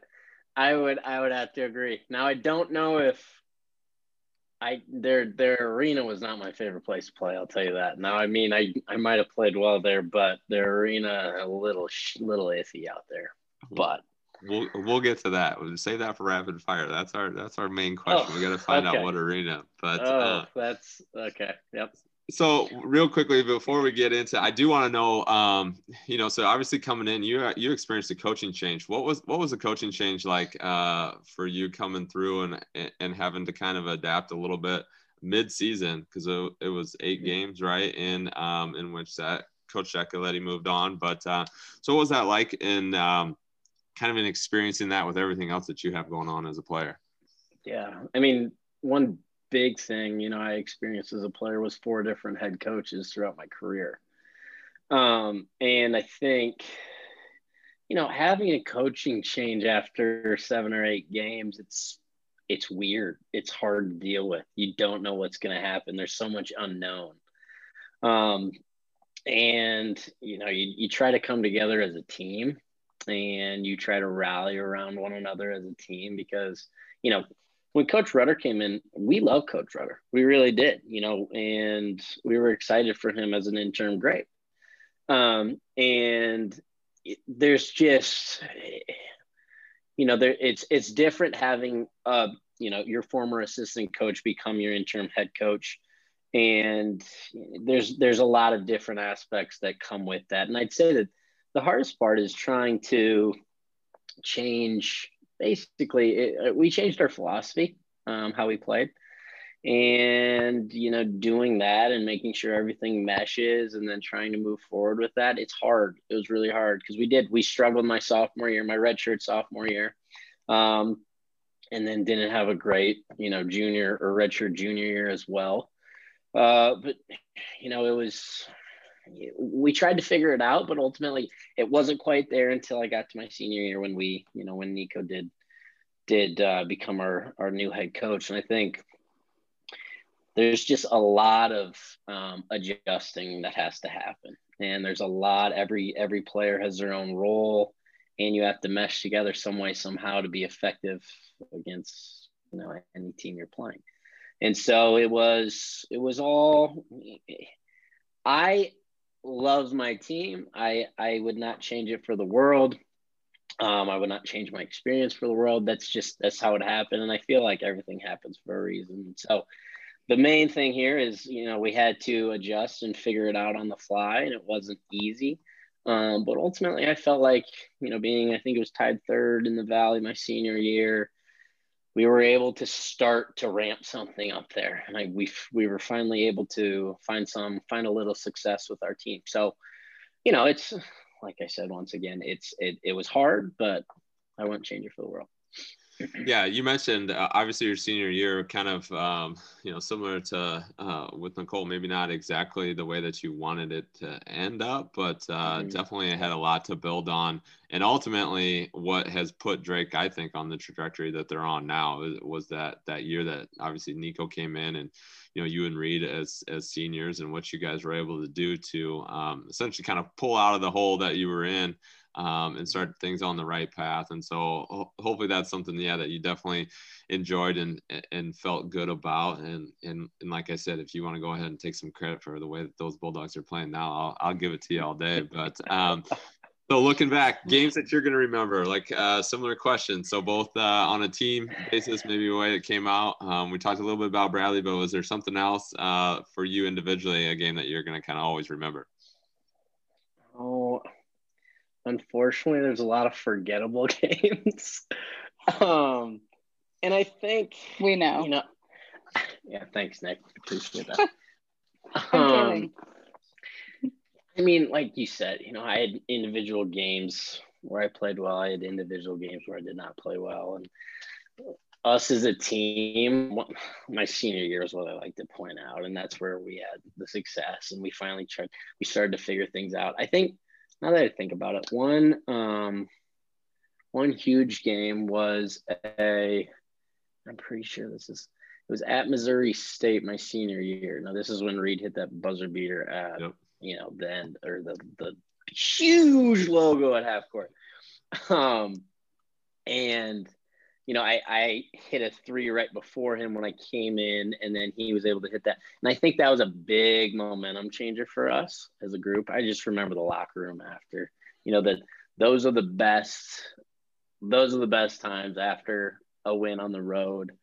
I would, I would have to agree. Now I don't know if I their their arena was not my favorite place to play. I'll tell you that. Now I mean I I might have played well there, but their arena a little little iffy out there. But We'll we'll get to that. We'll save that for rapid fire. That's our that's our main question. Oh, we got to find okay. out what arena. But oh, uh, that's okay. Yep. So real quickly before we get into, I do want to know, um, you know, so obviously coming in, you you experienced a coaching change. What was what was the coaching change like uh, for you coming through and and having to kind of adapt a little bit mid season because it, it, was eight games, right? In um, in which that Coach Giacoletti moved on. But uh, so what was that like in um, kind of in experiencing that with everything else that you have going on as a player? Yeah. I mean, one big thing, you know, I experienced as a player was four different head coaches throughout my career. Um, and I think, you know, having a coaching change after seven or eight games, it's it's weird. It's hard to deal with. You don't know what's going to happen. There's so much unknown. Um, and you know, you, you try to come together as a team and you try to rally around one another as a team because you know when coach Rutter came in we love coach Rutter. We really did you know and we were excited for him as an interim great. Um, and there's just you know there it's it's different having uh you know your former assistant coach become your interim head coach. And there's there's a lot of different aspects that come with that. And i'd say that the hardest part is trying to change basically it, we changed our philosophy um, how we played. And you know doing that and making sure everything meshes and then trying to move forward with that it's hard. It was really hard because we did we struggled my sophomore year my redshirt sophomore year um, and then didn't have a great you know junior or redshirt junior year as well. Uh, but you know it was we tried to figure it out, but ultimately it wasn't quite there until I got to my senior year when we, you know, when Niko did did uh, become our our new head coach, and I think there's just a lot of um, adjusting that has to happen, and there's a lot. Every every player has their own role, and you have to mesh together some way somehow to be effective against you know any team you're playing. And so it was it was all I love my team. I I would not change it for the world. Um, I would not change my experience for the world. That's just that's how it happened, and I feel like everything happens for a reason. So, the main thing here is, you know, we had to adjust and figure it out on the fly, and it wasn't easy. Um, but ultimately, I felt like, you know, being I think it was tied third in the Valley my senior year, we were able to start to ramp something up there, and I, we we were finally able to find some find a little success with our team. So, you know, it's like I said once again, it's it it was hard, but I wouldn't change it for the world yeah, you mentioned uh, obviously your senior year, kind of um, you know similar to uh, with Nicole, maybe not exactly the way that you wanted it to end up, but uh, mm-hmm. definitely had a lot to build on. And ultimately, what has put Drake, I think, on the trajectory that they're on now was that that year that obviously Niko came in, and you know you and Reed as as seniors, and what you guys were able to do to um, essentially kind of pull out of the hole that you were in um, and start things on the right path. And so ho- hopefully that's something, yeah, that you definitely enjoyed and and felt good about. And and and like I said, if you want to go ahead and take some credit for the way that those Bulldogs are playing now, I'll I'll give it to you all day. But um, so looking back, games that you're going to remember, like uh, similar questions. So both uh, on a team basis, maybe a way it came out. Um, we talked a little bit about Bradley, but was there something else uh, for you individually, a game that you're going to kind of always remember? Unfortunately, there's a lot of forgettable [laughs] games. um, and I think we know. You know, [laughs] yeah. Thanks, Nick. Appreciate that. [laughs] um, I mean, like you said, you know, I had individual games where I played well. I had individual games where I did not play well, and us as a team, my senior year is what I like to point out, and that's where we had the success, and we finally tried. We started to figure things out. I think now that I think about it, one um, one huge game was a. I'm pretty sure this is. It was at Missouri State my senior year. Now this is when Reed hit that buzzer beater at yep. you know the end or the the huge logo at half court. [laughs] Um, and you know, I, I hit a three right before him when I came in, and then he was able to hit that. And I think that was a big momentum changer for us as a group. I just remember the locker room after, you know, that those are the best, those are the best times after a win on the road.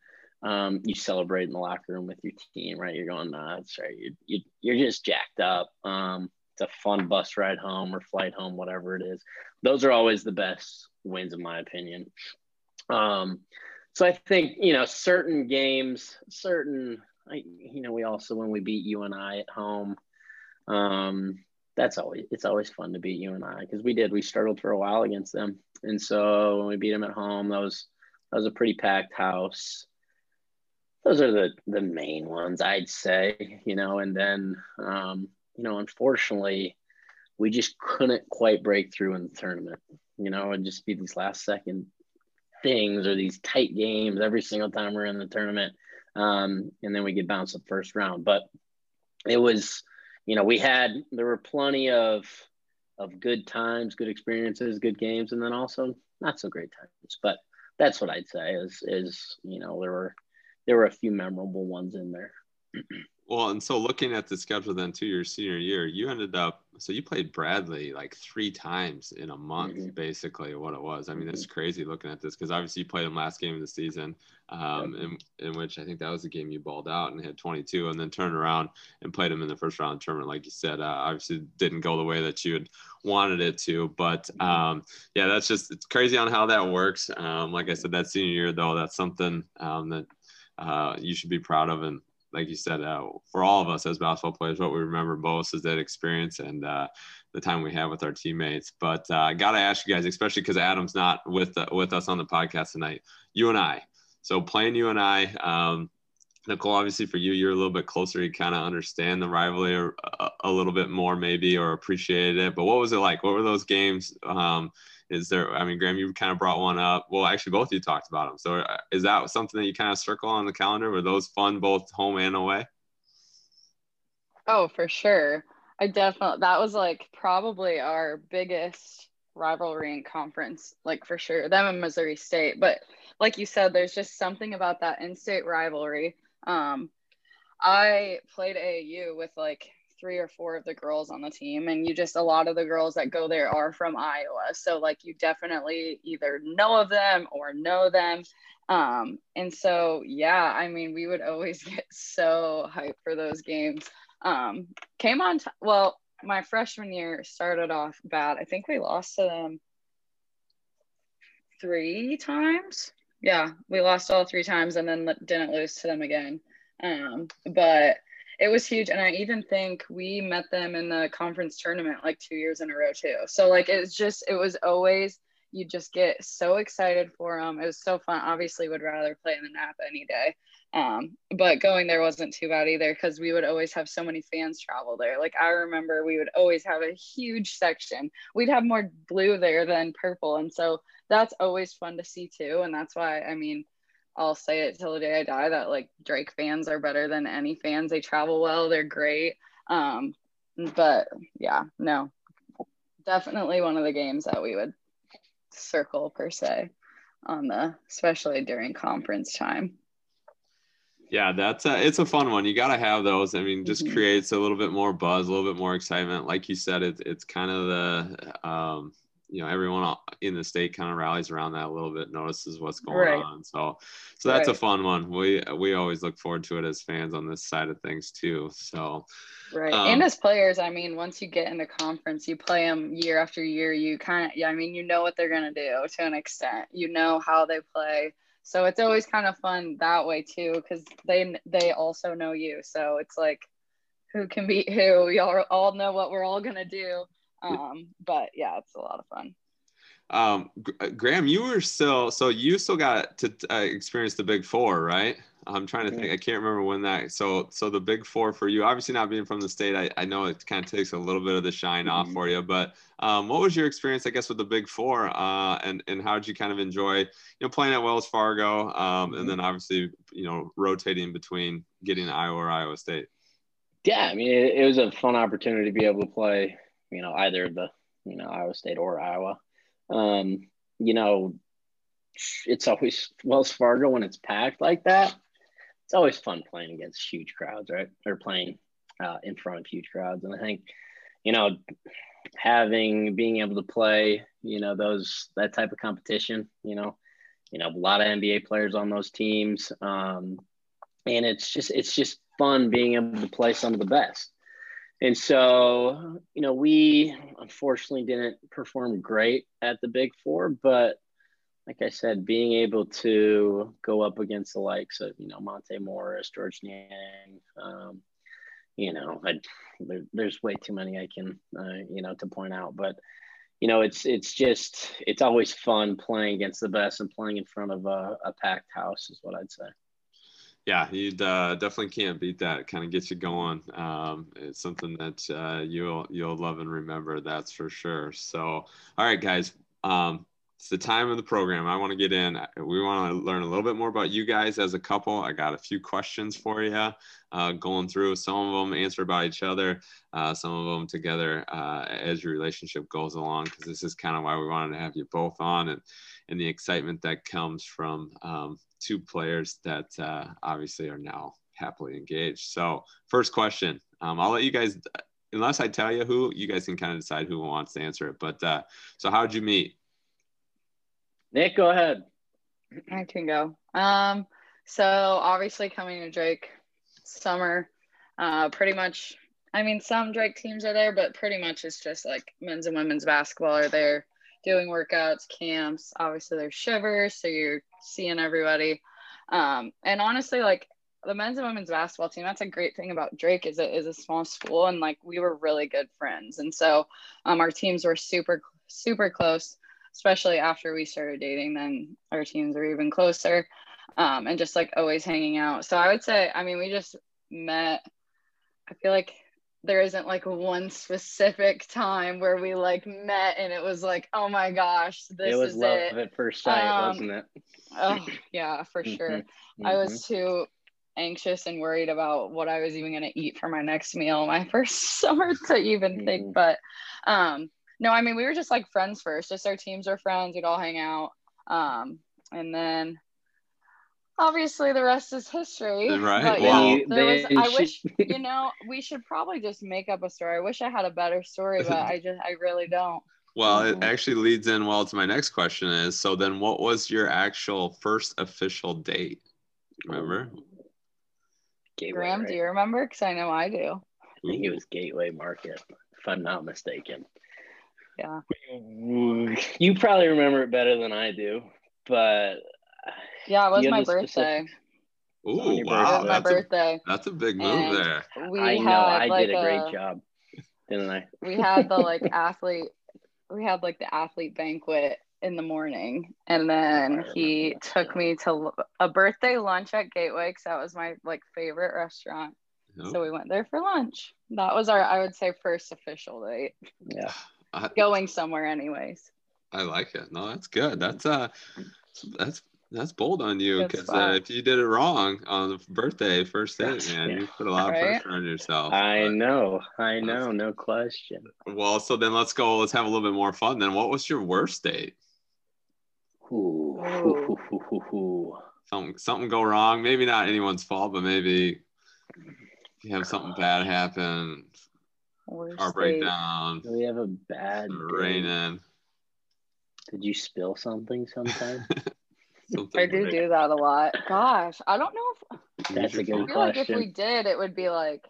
Um, you celebrate in the locker room with your team, right? You're going nuts, right? You, you, you're just jacked up. Um, it's a fun bus ride home or flight home, whatever it is. Those are always the best wins, in my opinion. Um, so I think you know certain games, certain I, you know we also when we beat UNI at home, um, that's always it's always fun to beat UNI because we did we struggled for a while against them, and so when we beat them at home, that was that was a pretty packed house. Those are the the main ones I'd say, you know, and then um, you know unfortunately we just couldn't quite break through in the tournament. You know, and just be these last second things or these tight games every single time we're in the tournament. Um, and then we get bounced the first round. But it was, you know, we had there were plenty of of good times, good experiences, good games, and then also not so great times. But that's what I'd say is is you know there were there were a few memorable ones in there. [clears throat] Well, and so looking at the schedule then to your senior year, you ended up so you played Bradley like three times in a month, mm-hmm. basically what it was. I mean, mm-hmm. it's crazy looking at this because obviously you played him last game of the season, um, yep. in, in which I think that was the game you balled out and had 22, and then turned around and played him in the first round tournament, like you said. Uh, obviously, didn't go the way that you had wanted it to, but mm-hmm. um, yeah, that's just it's crazy on how that works. Um, like I said, that senior year though, that's something um, that uh, you should be proud of and like you said, uh, for all of us as basketball players, what we remember most is that experience and uh, the time we have with our teammates. But uh, I got to ask you guys, especially because Adam's not with uh, with us on the podcast tonight. UNI, So playing you UNI. Um, Nicole, obviously for you, you're a little bit closer. You kind of understand the rivalry a, a, little bit more, maybe, or appreciated it. But what was it like? What were those games? Um, is there, I mean, Graham, you kind of brought one up. Well, actually, both of you talked about them. So uh, is that something that you kind of circle on the calendar? Were those fun both home and away? Oh, for sure. I definitely, that was like probably our biggest rivalry in conference, like for sure. Them and Missouri State. But like you said, there's just something about that in state rivalry. Um, I played AAU with like three or four of the girls on the team and you just a lot of the girls that go there are from iowa. So like you definitely either know of them or know them. Um and so yeah i mean we would always [laughs] get so hyped for those games. Um came on t- well my freshman year started off bad. I think we lost to them three times. Yeah we lost all three times and then didn't lose to them again. Um but it was huge and i even think we met them in the conference tournament like two years in a row too. So like it's just it was always you just get so excited for them it was so fun. Obviously would rather play in the Knapp any day um, but going there wasn't too bad either because we would always have so many fans travel there. Like i remember we would always have a huge section. We'd have more blue there than purple and so that's always fun to see too and that's why i mean I'll say it till the day I die that like Drake fans are better than any fans. They travel well, they're great. Um, but yeah, no, definitely one of the games that we would circle per se on the, especially during conference time. Yeah, that's a, it's a fun one. You got to have those. I mean, just mm-hmm. creates a little bit more buzz, a little bit more excitement. Like you said, it's it's kind of the um, you know everyone in the state kind of rallies around that a little bit notices what's going right. on so so that's right. a fun one we we always look forward to it as fans on this side of things too so right um, and as players i mean once you get in the conference you play them year after year you kind of yeah i mean you know what they're going to do to an extent you know how they play so it's always kind of fun that way too because they they also know you so it's like who can beat who we all, all know what we're all going to do um, but yeah, it's a lot of fun. Um, uh, Graham, you were still so you still got to uh, experience the Big Four, right? I'm trying to think. I can't remember when that. So, so the Big Four for you, obviously not being from the state, I, I know it kind of takes a little bit of the shine mm-hmm. off for you. But um, what was your experience, I guess, with the Big Four, uh, and and how did you kind of enjoy, you know, playing at Wells Fargo, um, and mm-hmm. then obviously, you know, rotating between getting Iowa or Iowa State? Yeah, I mean, it, it was a fun opportunity to be able to play you know, either the, you know, Iowa State or Iowa. Um, you know, it's always Wells Fargo when it's packed like that. It's always fun playing against huge crowds, right? Or playing uh, in front of huge crowds. And I think, you know, having being able to play, you know, those that type of competition, you know, you know, a lot of NBA players on those teams. Um, and it's just it's just fun being able to play some of the best. And so, you know, we unfortunately didn't perform great at the Big Four, but like I said, being able to go up against the likes of, you know, Monte Morris, Georges Niang, um, you know, I, there, there's way too many I can, uh, you know, to point out, but you know, it's it's just it's always fun playing against the best and playing in front of a, a packed house is what I'd say yeah, you uh, definitely can't beat that. Kind of gets you going. Um, it's something that uh, you'll you'll love and remember. That's for sure. So, all right, guys. Um, it's the time of the program. I want to get in. We want to learn a little bit more about you guys as a couple. I got a few questions for you, uh, going through some of them answered by each other, uh, some of them together uh, as your relationship goes along. Because this is kind of why we wanted to have you both on, and and the excitement that comes from um, two players that uh, obviously are now happily engaged. So, first question, um, I'll let you guys, unless I tell you who, you guys can kind of decide who wants to answer it. But uh, so, how'd you meet? Nick, go ahead. I can go. Um, so obviously coming to Drake summer, uh, pretty much. I mean, some Drake teams are there, but pretty much it's just like men's and women's basketball are there doing workouts, camps. Obviously, there's shivers, so you're seeing everybody. Um, and honestly, like the men's and women's basketball team, that's a great thing about Drake is it is a small school, and like we were really good friends, and so um, our teams were super super close. Especially after we started dating, then our teams were even closer, um, and just like always hanging out. So I would say, I mean, we just met. I feel like there isn't like one specific time where we like met and it was like, oh my gosh, this it was is love it. at first sight, um, wasn't it? oh yeah, for [laughs] mm-hmm. sure. Mm-hmm. I was too anxious and worried about what I was even gonna eat for my next meal my [laughs] first summer to even mm-hmm. think. But um no, I mean we were just like friends first. Just our teams were friends, we'd all hang out. Um and then obviously the rest is history. Right, But well- yeah, there was, I should- wish [laughs] you know we should probably just make up a story. I wish I had a better story, but [laughs] I just I really don't. Well, it Mhm. actually leads in well to my next question is so then what was your actual first official date? Remember? Gateway, Graham, right? do you remember? Because I know I do. I think it was Gateway Market, if I'm not mistaken. Yeah. You probably remember it better than I do, but Yeah, it was my birthday. specific- Ooh, On your It wow. my That's a, birthday. that's a big move And- there. We I had know I like did a great a- job, didn't I? we had the like [laughs] athlete we had like the athlete banquet in the morning and then he took me to a birthday lunch at gateway because that was my like favorite restaurant Yep. so we went there for lunch that was our i would say first official date Yeah. I, going somewhere anyways I like it. No, that's good. That's uh that's that's bold on you because uh, if you did it wrong on the birthday first date, man, yeah. you put a lot of Right? pressure on yourself. I know, I know, no question. well, so then let's go. Let's have a little bit more fun. Then, what was your worst date? Ooh, Ooh. [laughs] Something something go wrong. Maybe not anyone's fault, but maybe you have something bad happen, Worst car date. breakdown, Do we have a bad date? raining. Did you spill something sometime? [laughs] [laughs] something i do do that a lot gosh i don't know if That's a good feel like if we did it would be like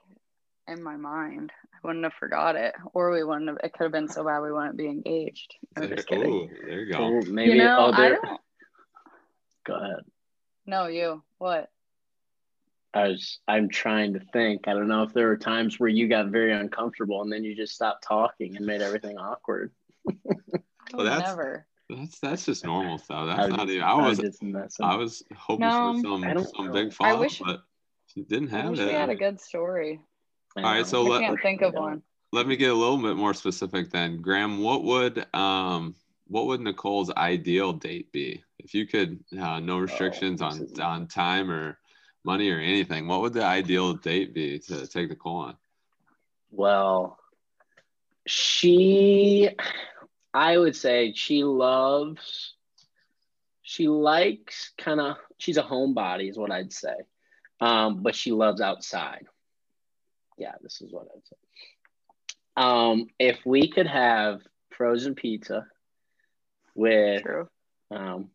in my mind i wouldn't have forgot it or we wouldn't have it could have been so bad we wouldn't be engaged i'm just kidding Ooh, there you go. Or maybe you know, I don't Go ahead. No, you. What? I was. I'm trying to think. I don't know if there were times where you got very uncomfortable and then you just stopped talking and made everything awkward. [laughs] I would that's- never. That's that's just normal stuff. That's I was not even. I was just. I was hoping No, for some I don't some know. big I fall, wish- but you didn't I have wish it. we had a good story. All right, so I let- can't think of one. Let me get a little bit more specific then. Graham, what would um what would Nicole's ideal date be? If you could uh, no restrictions Oh, on is- on time or money or anything, what would the ideal date be to take Nicole on? Well, she, I would say she loves, she likes kind of, she's a homebody, is what I'd say. Um, but she loves outside. Yeah, this is what I'd say. Um, if we could have frozen pizza with, True. um,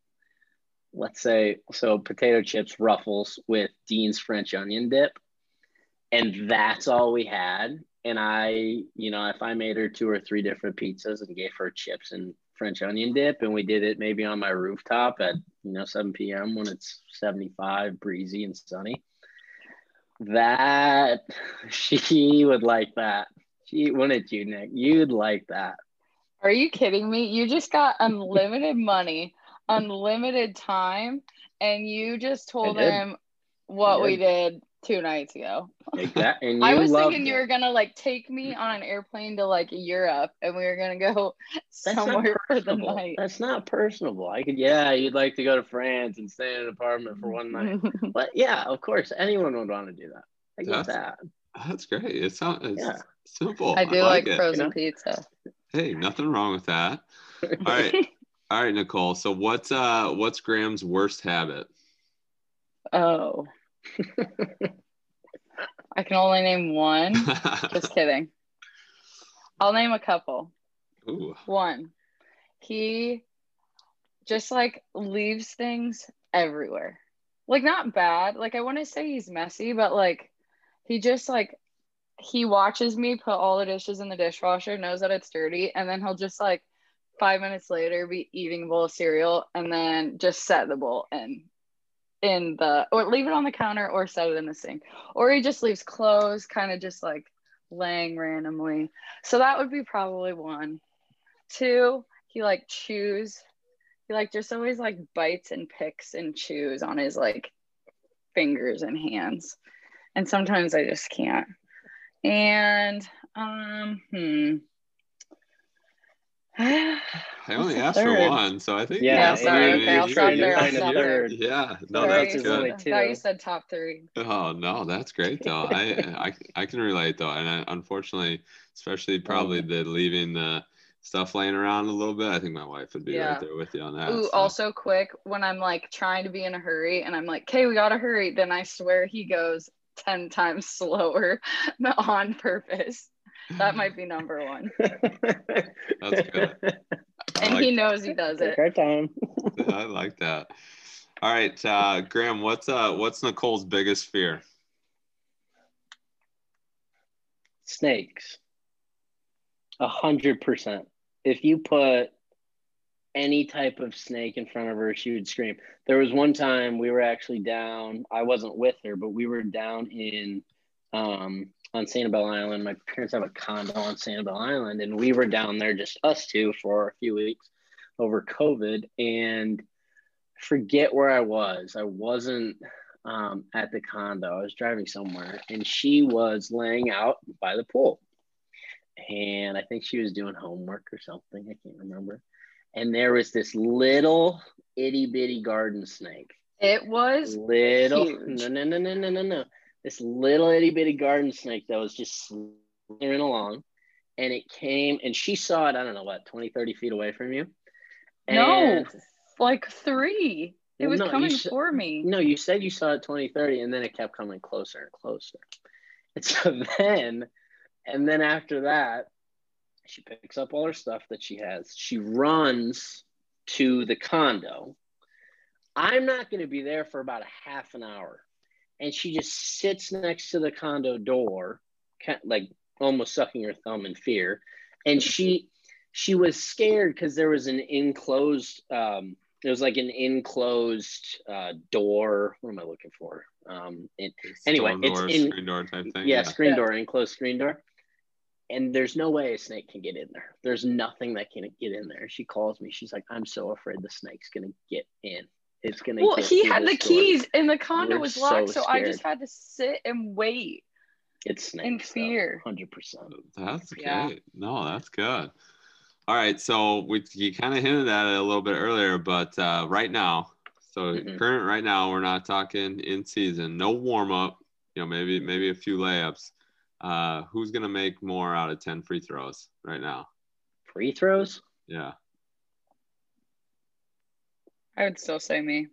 let's say, so potato chips, ruffles with Dean's French onion dip, and that's all we had. And I, you know, if I made her two or three different pizzas and gave her chips and French onion dip, and we did it maybe on my rooftop at, you know, 7 p.m. when it's 75, breezy, and sunny, that [laughs] she would like that. She wouldn't you, Nick? You'd like that. Are you kidding me? You just got unlimited money, unlimited time, and you just told him what I we did two nights ago. Exactly. And [laughs] I was loved thinking you were gonna like take me on an airplane to like Europe, and we were gonna go That's somewhere for the night. That's not personable. I could, yeah, you'd like to go to France and stay in an apartment for one night. [laughs] But yeah, of course, anyone would want to do that. I get That's- that. That's great. It sounds it's Yeah. simple. I do like, it. frozen you know? pizza. Hey, nothing wrong with that. [laughs] All right. All right, Nicole. So what's uh what's Graham's worst habit? Oh, [laughs] I can only name one. [laughs] Just kidding. I'll name a couple. Ooh. One, he just like leaves things everywhere. Like, not bad. Like, I want to say he's messy, but like, he just like, he watches me put all the dishes in the dishwasher, knows that it's dirty, and then he'll just like five minutes later be eating a bowl of cereal and then just set the bowl in in the or leave it on the counter or set it in the sink. Or he just leaves clothes kind of just like laying randomly. So that would be probably one. Two he like chews. He like just always like bites and picks and chews on his like fingers and hands. And sometimes i just can't. And um hmm I only What's the asked for one, so I think Yeah, Yeah, sorry, okay, I'll you- stop there, I'll you- stop there. Yeah, no, Sorry, that's good. I thought you said top three Oh no, that's great though. I I I can relate though, and I, unfortunately, especially probably mm. the leaving the stuff laying around a little bit, I think my wife would be Yeah. right there with you on that. Ooh, so. also quick, when I'm like trying to be in a hurry and I'm like, okay, we gotta hurry, then I swear he goes 10 times [laughs] slower [laughs] on purpose. That might be number one. [laughs] That's good. I And like, he knows he does Take it. our time. [laughs] I like that. All right, uh, Graham, what's uh, what's Nicole's biggest fear? Snakes. A hundred percent. If you put any type of snake in front of her, she would scream. There was one time we were actually down. I wasn't with her, but we were down in um, on Sanibel Island. My parents have a condo on Sanibel Island, and we were down there, just us two, for a few weeks over COVID. And forget where I was. I wasn't um, at the condo. I was driving somewhere, and she was laying out by the pool. And I think she was doing homework or something. I can't remember. And there was this little itty bitty garden snake. It was Little, huge. no, no, no, no, no, no, no. This little itty bitty garden snake that was just slithering along. And it came, and she saw it, I don't know, what, 20, 30 feet away from you? No. Like three. It was No, coming s- for me. No, you said you saw it 20, 30, and then it kept coming closer and closer. And so [laughs] then, and then after that, she picks up all her stuff that she has. She runs to the condo. I'm not going to be there for about a half an hour. And she just sits next to the condo door, kind like almost sucking her thumb in fear. And she, she was scared because there was an enclosed, um, it was like an enclosed uh, door. What am I looking for? Um, it, Anyway, Storm it's in- screen door type thing. yeah, screen Yeah. door, enclosed screen door. And there's no way a snake can get in there. There's nothing that can get in there. She calls me. She's like, I'm so afraid the snake's gonna get in. It's gonna. Well, get he had the this keys and the condo We're was locked, so I just had to sit and wait. It's snakes. in fear. Hundred percent. That's Yeah. great. No, that's good. All right, so we you kind of hinted at it a little bit earlier, but uh, right now, so Mhm. current right now, we're not talking in season, no warm up. You know, maybe maybe a few layups. Uh, who's gonna make more out of ten free throws right now? Free throws. Yeah, I would still say me.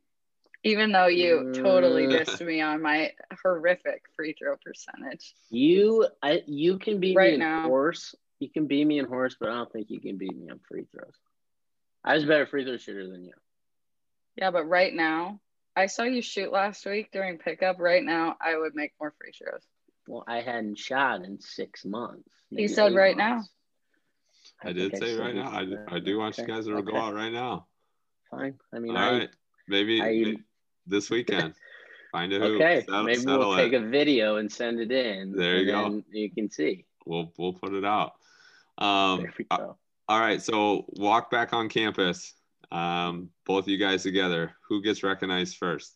Even though you totally Mm. dissed me on my horrific free throw percentage. You, I, you can beat Right me in now. horse. You can beat me in horse, but I don't think you can beat me on free throws. I was a better free throw shooter than you. Yeah, but right now, I saw you shoot last week during pickup. Right now, I would make more free throws. Well, I hadn't shot in six months. He said right months. I, did think say right now. I. I do want you guys to go out right now. Fine. I All mean, I, right, maybe, I- may- this weekend. [laughs] Find a hoop. okay. settle- Maybe settle we'll it. take a video and send it in. There you and go. then You can see. We'll we'll put it out. Um, There we uh, go. All right, so walk back on campus. Um, both of you guys together. Who gets recognized first?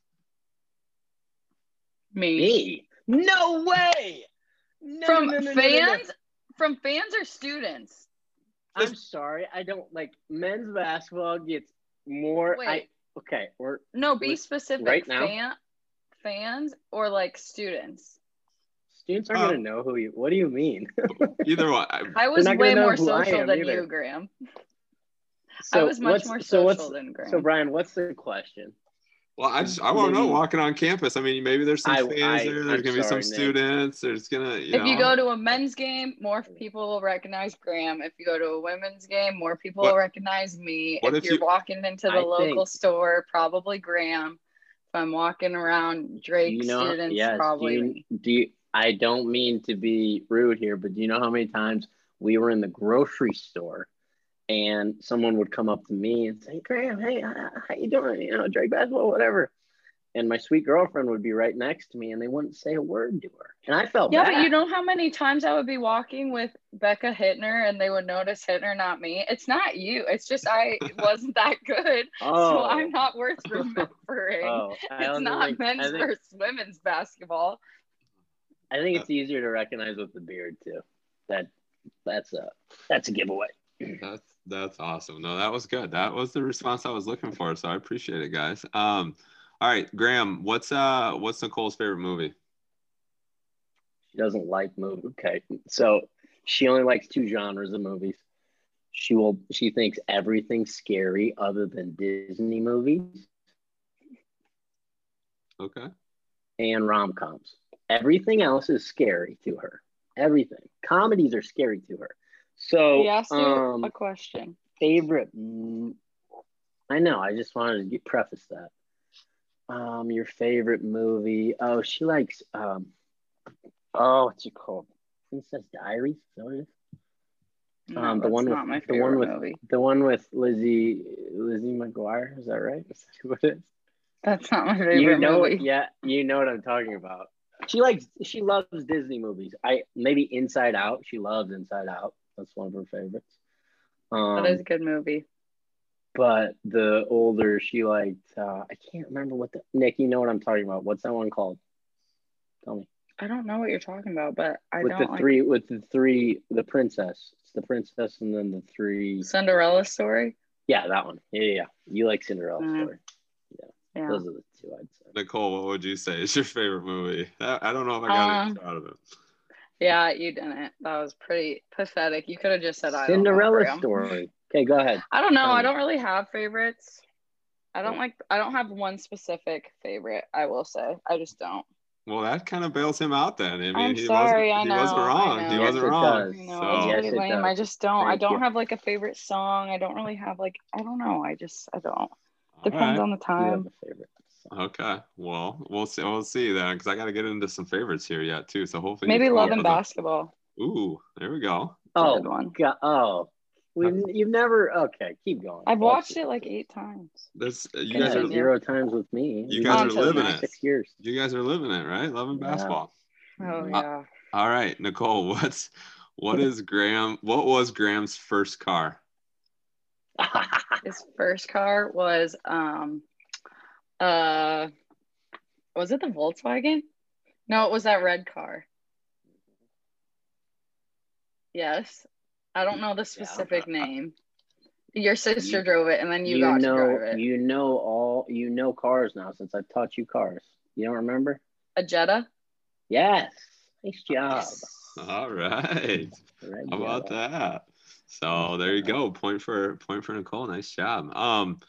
Me. Me? No way. No, From no, no, no, no, no. fans? From fans or students? I'm sorry. I don't like men's basketball gets more. I okay. We're No, be Wait, specific. right now? Fan, fans or like students? students aren't Uh, gonna know who you. What do you mean? [laughs] Either one. I- I was way more social than either. you, Graham. I was much more social what's- than Graham. So Brian, what's the question? Well, I just I want to know walking on campus. I mean, maybe there's some I- fans I- there. There's I'm gonna be some sorry, Nick. students. There's gonna you if know. you go to a men's game, more people will recognize Graham. If you go to a women's game, more people What- will recognize me. what if, if you're you- walking into the I local think- store, probably Graham. If I'm walking around Drake you know, students, yes. probably do, you, do you, I don't mean to be rude here, but do you know how many times we were in the grocery store and someone would come up to me and say, "Graham, hey, how, how you doing? You know, Drake basketball, whatever." And my sweet girlfriend would be right next to me, and they wouldn't say a word to her, and I felt Yeah, bad. but you know how many times I would be walking with Becca Hittner and they would notice Hittner, not me. It's not you. It's just I [laughs] wasn't that good. oh, So I'm not worth remembering. [laughs] Oh, [laughs] it's don't not think- men's think, versus women's basketball. I think it's uh. easier to recognize with the beard too. That that's a that's a giveaway. That's that's awesome. No, that was good. That was the response I was looking for. So I appreciate it, guys. Um, all right, Graham, what's uh what's Nicole's favorite movie? She doesn't like movies. Okay, so she only likes two genres of movies: She will. She thinks everything's scary other than Disney movies Okay. and rom coms. Everything else is scary to her. Everything. Comedies are scary to her. So, He asked you um, a question. favorite. I know. I just wanted to get, preface that. Um, your favorite movie? Oh, she likes. Um, oh, what's it called? Princess Diaries. Is that what it is? No, um, the one with- the one with- movie. The one with Lizzie Lizzie McGuire. Is that right? Is that what it is? That's not my favorite you know movie. it, yeah you know what i'm talking about she likes she loves disney movies i maybe inside out she loves inside out that's one of her favorites um, that is a good movie. but the older she liked uh, i can't remember what the nick you know what i'm talking about what's that one called tell me I don't know what you're talking about, but I with don't the like three with the three the princess it's the princess and then the three Cinderella story. yeah that one yeah yeah, yeah. you like cinderella Mm. story Yeah. those are the two i'd say Nicole, what would you say is your favorite movie? I, I don't know if I got Um, it out of it. Yeah, you didn't. That was pretty pathetic. You could have just said I don't know, cinderella Graham. story okay go ahead I don't know. Tell I um, don't really have favorites. I don't like I don't have one specific favorite, I will say. I just don't. Well, that kind of bails him out then. I mean, I'm he sorry, wasn't, I he wasn't I wrong. know. He Yes, wasn't wrong. does. Know, So, it's Yes, pretty it lame. does. I just don't I don't you. have like a favorite song. I don't really have like I don't know. I just I don't. all Depends right. on the Do you have time. A favorite song? Okay. Well, we'll see. We'll see then, because I got to get into some favorites here yet too. So hopefully, Maybe Nicole Love and doesn't- Basketball. Ooh, there we go. Oh, good one. God, oh, we you've never. Okay, keep going. I've That's watched it. it like eight times. This you Yeah, guys are zero times with me. You guys been are living it. Six years. you guys are living it, right? Love and Yeah. basketball. Oh Uh, yeah. All right, Nicole. [laughs] What's what is Graham? What was Graham's first car? His first car was um uh was it the Volkswagen? No, it was that red car. Yes. I don't know the specific name. Your sister You- drove it and then you, you got know, to drive it. you know all. You know cars now since I've taught you cars. You don't remember? A Jetta? Yes. Nice job. All right. How about Jetta. that? So there you go. Point for point for Nicole. Nice job. Um,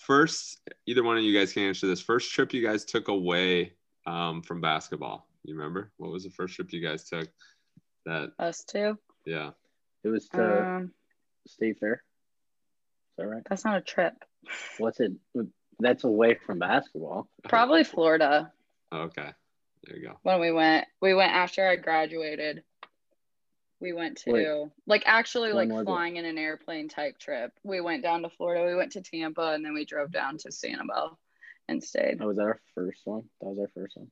first, either one of you guys can answer this. First trip you guys took away um, from basketball. You remember what was the first trip you guys took? That Us too. Uh, yeah. It was to Um State Fair. Is that right? that's not a trip. What's it? That's away from basketball. Probably Florida Okay. There you go. when we went. We went after I graduated. We went to Wait. like actually like was it? flying in an airplane type trip. We went down to Florida. We went to Tampa and then we drove down to Sanibel and stayed That was that our first one. That was our first one.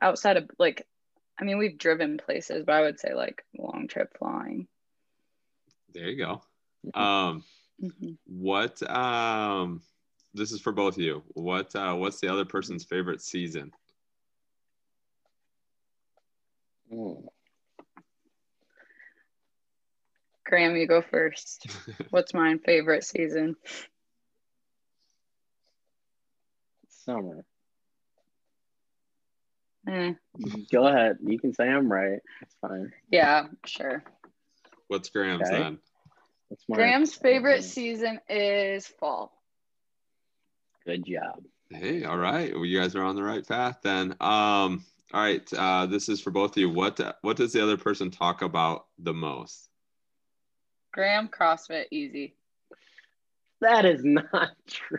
outside of like. I mean, we've driven places, but I would say like long trip flying. There you go. Mhm. Um, Mhm. what um, this is for both of you. What uh, what's the other person's favorite season? Mm. Graham, you go first. [laughs] What's my favorite season? Summer. Eh, Go ahead. You can say I'm right. It's fine. yeah, sure. What's Graham's Okay. then? That's my Graham's favorite season is fall. Good job. Hey, all right. Well, you guys are on the right path then. Um, all right. Uh, this is for both of you. What what does the other person talk about the most? Graham CrossFit easy. That is not [laughs] true.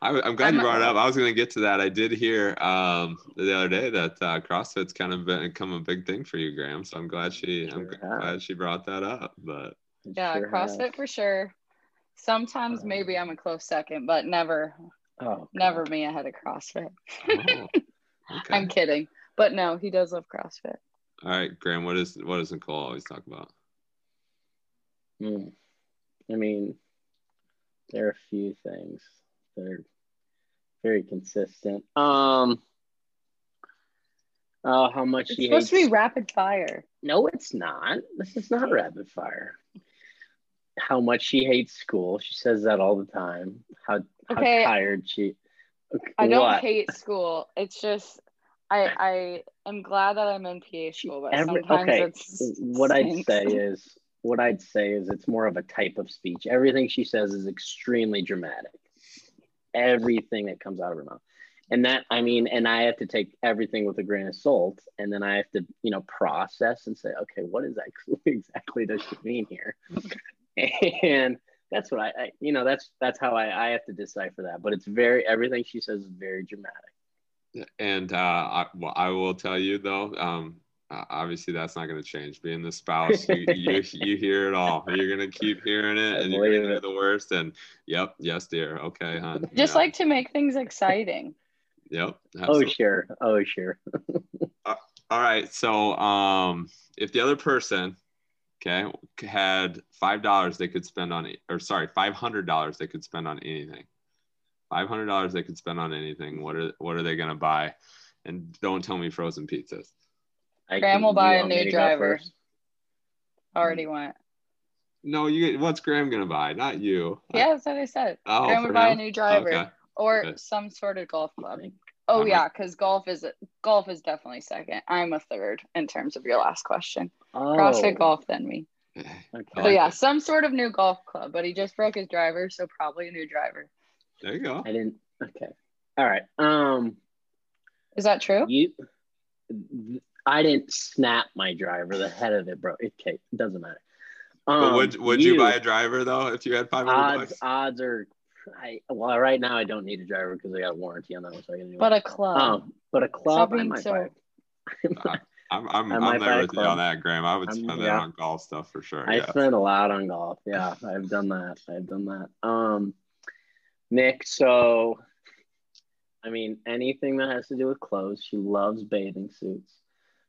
I, am glad you I'm- brought it up. I was going to get to that. I did hear um, the other day that uh, CrossFit's kind of become a big thing for you, Graham. So I'm glad she I'm has. glad she brought that up. But Yeah, sure CrossFit has. for sure. Sometimes maybe I'm a close second, but never, Oh, never me ahead of CrossFit. oh, [laughs] okay. I'm kidding, but no, he does love CrossFit. All right, Graham. What is what does Nicole always talk about? Hmm. I mean, there are a few things that are very consistent. Um. Oh, how much It's supposed hates. to be rapid fire. No, it's not. This is not rapid fire. How much she hates school. She says that all the time. How how tired she. I don't hate school. It's just I I am glad that I'm in PA school, but Every, sometimes okay. it's What I'd say is what I'd say is it's more of a type of speech. Everything she says is extremely dramatic. Everything that comes out of her mouth. And that, I mean, and I have to take everything with a grain of salt. And then I have to, you know, process and say, okay, what is actually [laughs] exactly does she mean here? [laughs] and that's what I, I, you know, that's, that's how I, I have to decipher that. But it's very, everything she says is very dramatic. And uh, I, well, I will tell you though, um, uh, obviously that's not going to change. Being the spouse, you, you, [laughs] you hear it all. You're going to keep hearing it, and you're going to hear the worst. And yep, yes, dear. Okay, hon. Just like to make things exciting. Yep. Oh, absolutely. Oh sure. Oh sure. [laughs] uh, all right. So, um, if the other person, okay, had five dollars they could spend on or sorry, five hundred dollars they could spend on anything. Five hundred dollars they could spend on anything. What are what are they going to buy? And don't tell me frozen pizzas. I Graham will buy a new driver. Already went. No, you. What's Graham gonna buy? Not you. Yeah, that's what I said. Oh, Graham would buy a new driver okay. or okay. some sort of golf club. Oh yeah, because golf is golf is definitely second. I'm a third in terms of your last question. Oh. CrossFit golf, then me. Okay. So yeah, some sort of new golf club, but he just broke his driver, so probably a new driver. There you go. I didn't. Okay. All right. Um. Is that true? You. I didn't snap my driver. The head of it broke. Okay, it doesn't matter. Um, would would you, you, buy a driver though if you had five hundred bucks? Odds are, I well right now I don't need a driver because I got a warranty on that one. So I can but a club. Um, but a club, I might so... buy. [laughs] I'm I'm, I'm there with you on that, Graham. I would spend that on golf stuff for sure. I yeah. spend a lot on golf. Yeah, I've done that. I've done that. Um, Nick, so I mean anything that has to do with clothes. She loves bathing suits.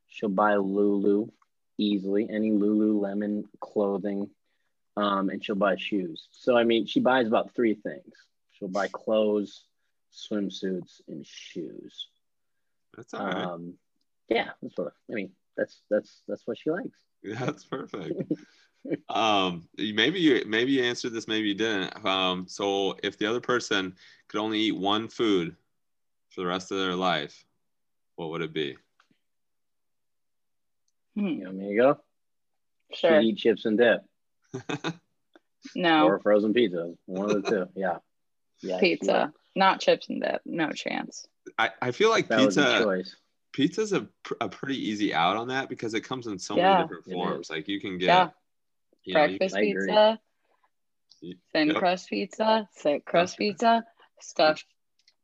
She'll buy Lulu easily, any Lululemon clothing, um, and she'll buy shoes. So, I mean, she buys about three things. She'll buy clothes, swimsuits, and shoes. That's all right. Um, yeah, that's what I mean. That's that's that's what she likes. [laughs] That's perfect. [laughs] um, maybe you maybe you answered this, maybe you didn't. Um, so if the other person could only eat one food for the rest of their life, what would it be? Hmm. You want me to go? Sure. eat chips and dip. [laughs] no. Or frozen pizza. One of the two. Yeah. Yeah. Pizza. Yeah. Not chips and dip. No chance. I, I feel like that pizza pizza's a, a pretty easy out on that because it comes in so yeah, many different forms. Like you can get yeah. you breakfast know, pizza, thin yep. crust pizza, thick crust pizza, stuffed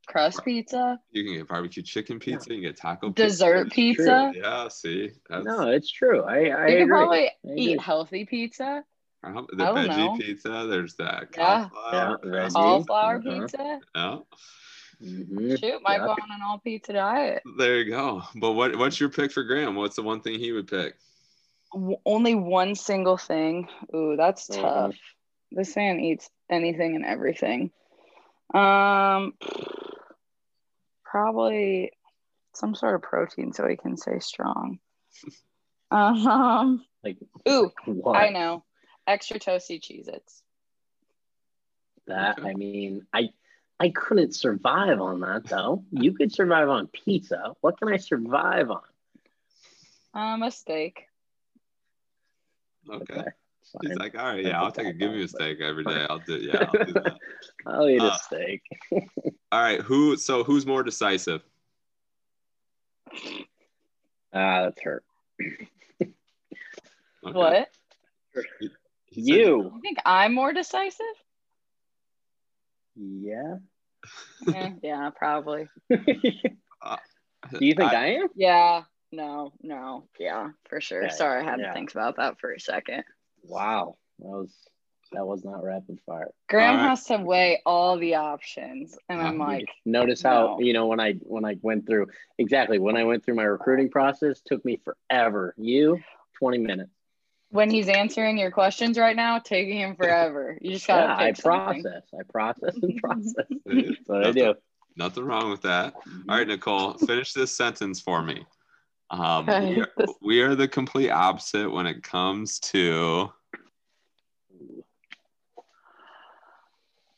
crust pizza. You can get barbecue chicken pizza. You can get taco dessert pizza. pizza. Yeah, see, That's... no, it's true. I, I you can probably eat healthy pizza. Uh, the veggie know. pizza. There's that cauliflower, yeah, cauliflower uh-huh. pizza. Yeah. Mm-hmm. Shoot, might yeah. go on an all pizza diet. There you go. But what what's your pick for Graham? What's the one thing he would pick? Only one single thing. Ooh, that's mm-hmm. tough. This man eats anything and everything. Um, probably some sort of protein so he can stay strong. [laughs] um, like, ooh, [laughs] what? I know, extra toasty Cheez-Its. That I mean, I I couldn't survive on that though. you could survive on pizza. What can I survive on? Um, a steak. Okay. okay. He's like, all right, yeah, I'll take a give me a steak every day. I'll do, [laughs] yeah, I'll do that. I'll eat uh, a steak. [laughs] all right, who? So who's more decisive? Ah, that's her. okay. What? you. You think I'm more decisive? Yeah. yeah, [laughs] yeah, probably. uh, Do you think I, I, am? Yeah. No, no, yeah, for sure. Yeah, Sorry, I had yeah. to think about that for a second. Wow, that was that was not rapid fire. Graham right. has to weigh all the options, and I'm uh, like, notice how no. you know when I when I went through exactly when I went through my recruiting process took me forever. You, twenty minutes. When he's answering your questions right now, taking him forever. You just gotta. Yeah, I process. I process and process. That's what nothing, I do. Nothing wrong with that. All right, Nicole, finish this sentence for me. Um, okay. we, are, we are the complete opposite when it comes to.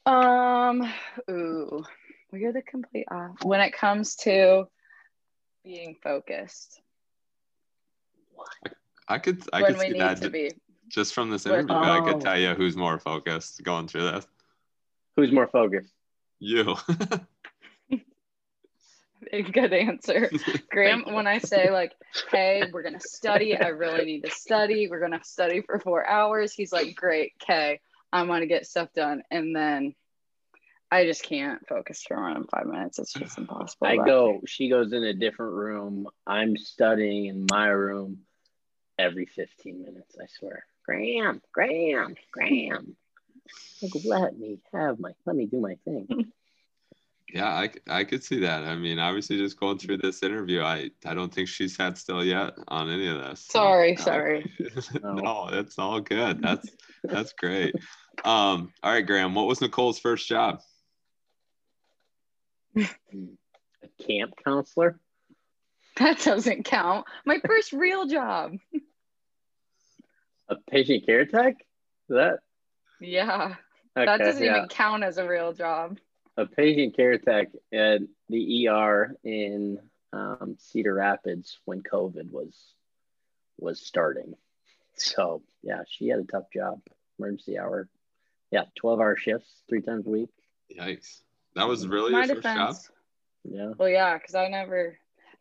Um, ooh, we are the complete opposite when it comes to being focused. I could, I when could see that. To be. just from this But- interview, I could Oh. tell you who's more focused going through this. Who's more focused? You. [laughs] A good answer. [laughs] Graham, when I say like, hey, we're gonna study, I really need to study. We're gonna study for four hours. He's like, great, okay, I'm gonna get stuff done. And then I just can't focus for more than five minutes. It's just impossible. I But- go, she goes in a different room. I'm studying in my room every 15 minutes, I swear. Graham, Graham, Graham. [laughs] Like, let me have my, let me do my thing. Yeah, I, I could see that. I mean, obviously, just going through this interview, I, I don't think she's sat still yet on any of this. so- Sorry, sorry. [laughs] no, it's all good. [laughs] That's that's great. Um, all right, Graham, what was Nicole's first job? A camp counselor? That doesn't count. My first real job. A patient care tech? Is that? Yeah, Okay, that doesn't yeah. even count as a real job. A patient care tech at the ER in um, Cedar Rapids when COVID was was starting. So yeah, she had a tough job. Emergency hour. Yeah, twelve hour shifts, three times a week. Yikes. That was really My your first job? defense. Yeah. Well, yeah, because I never,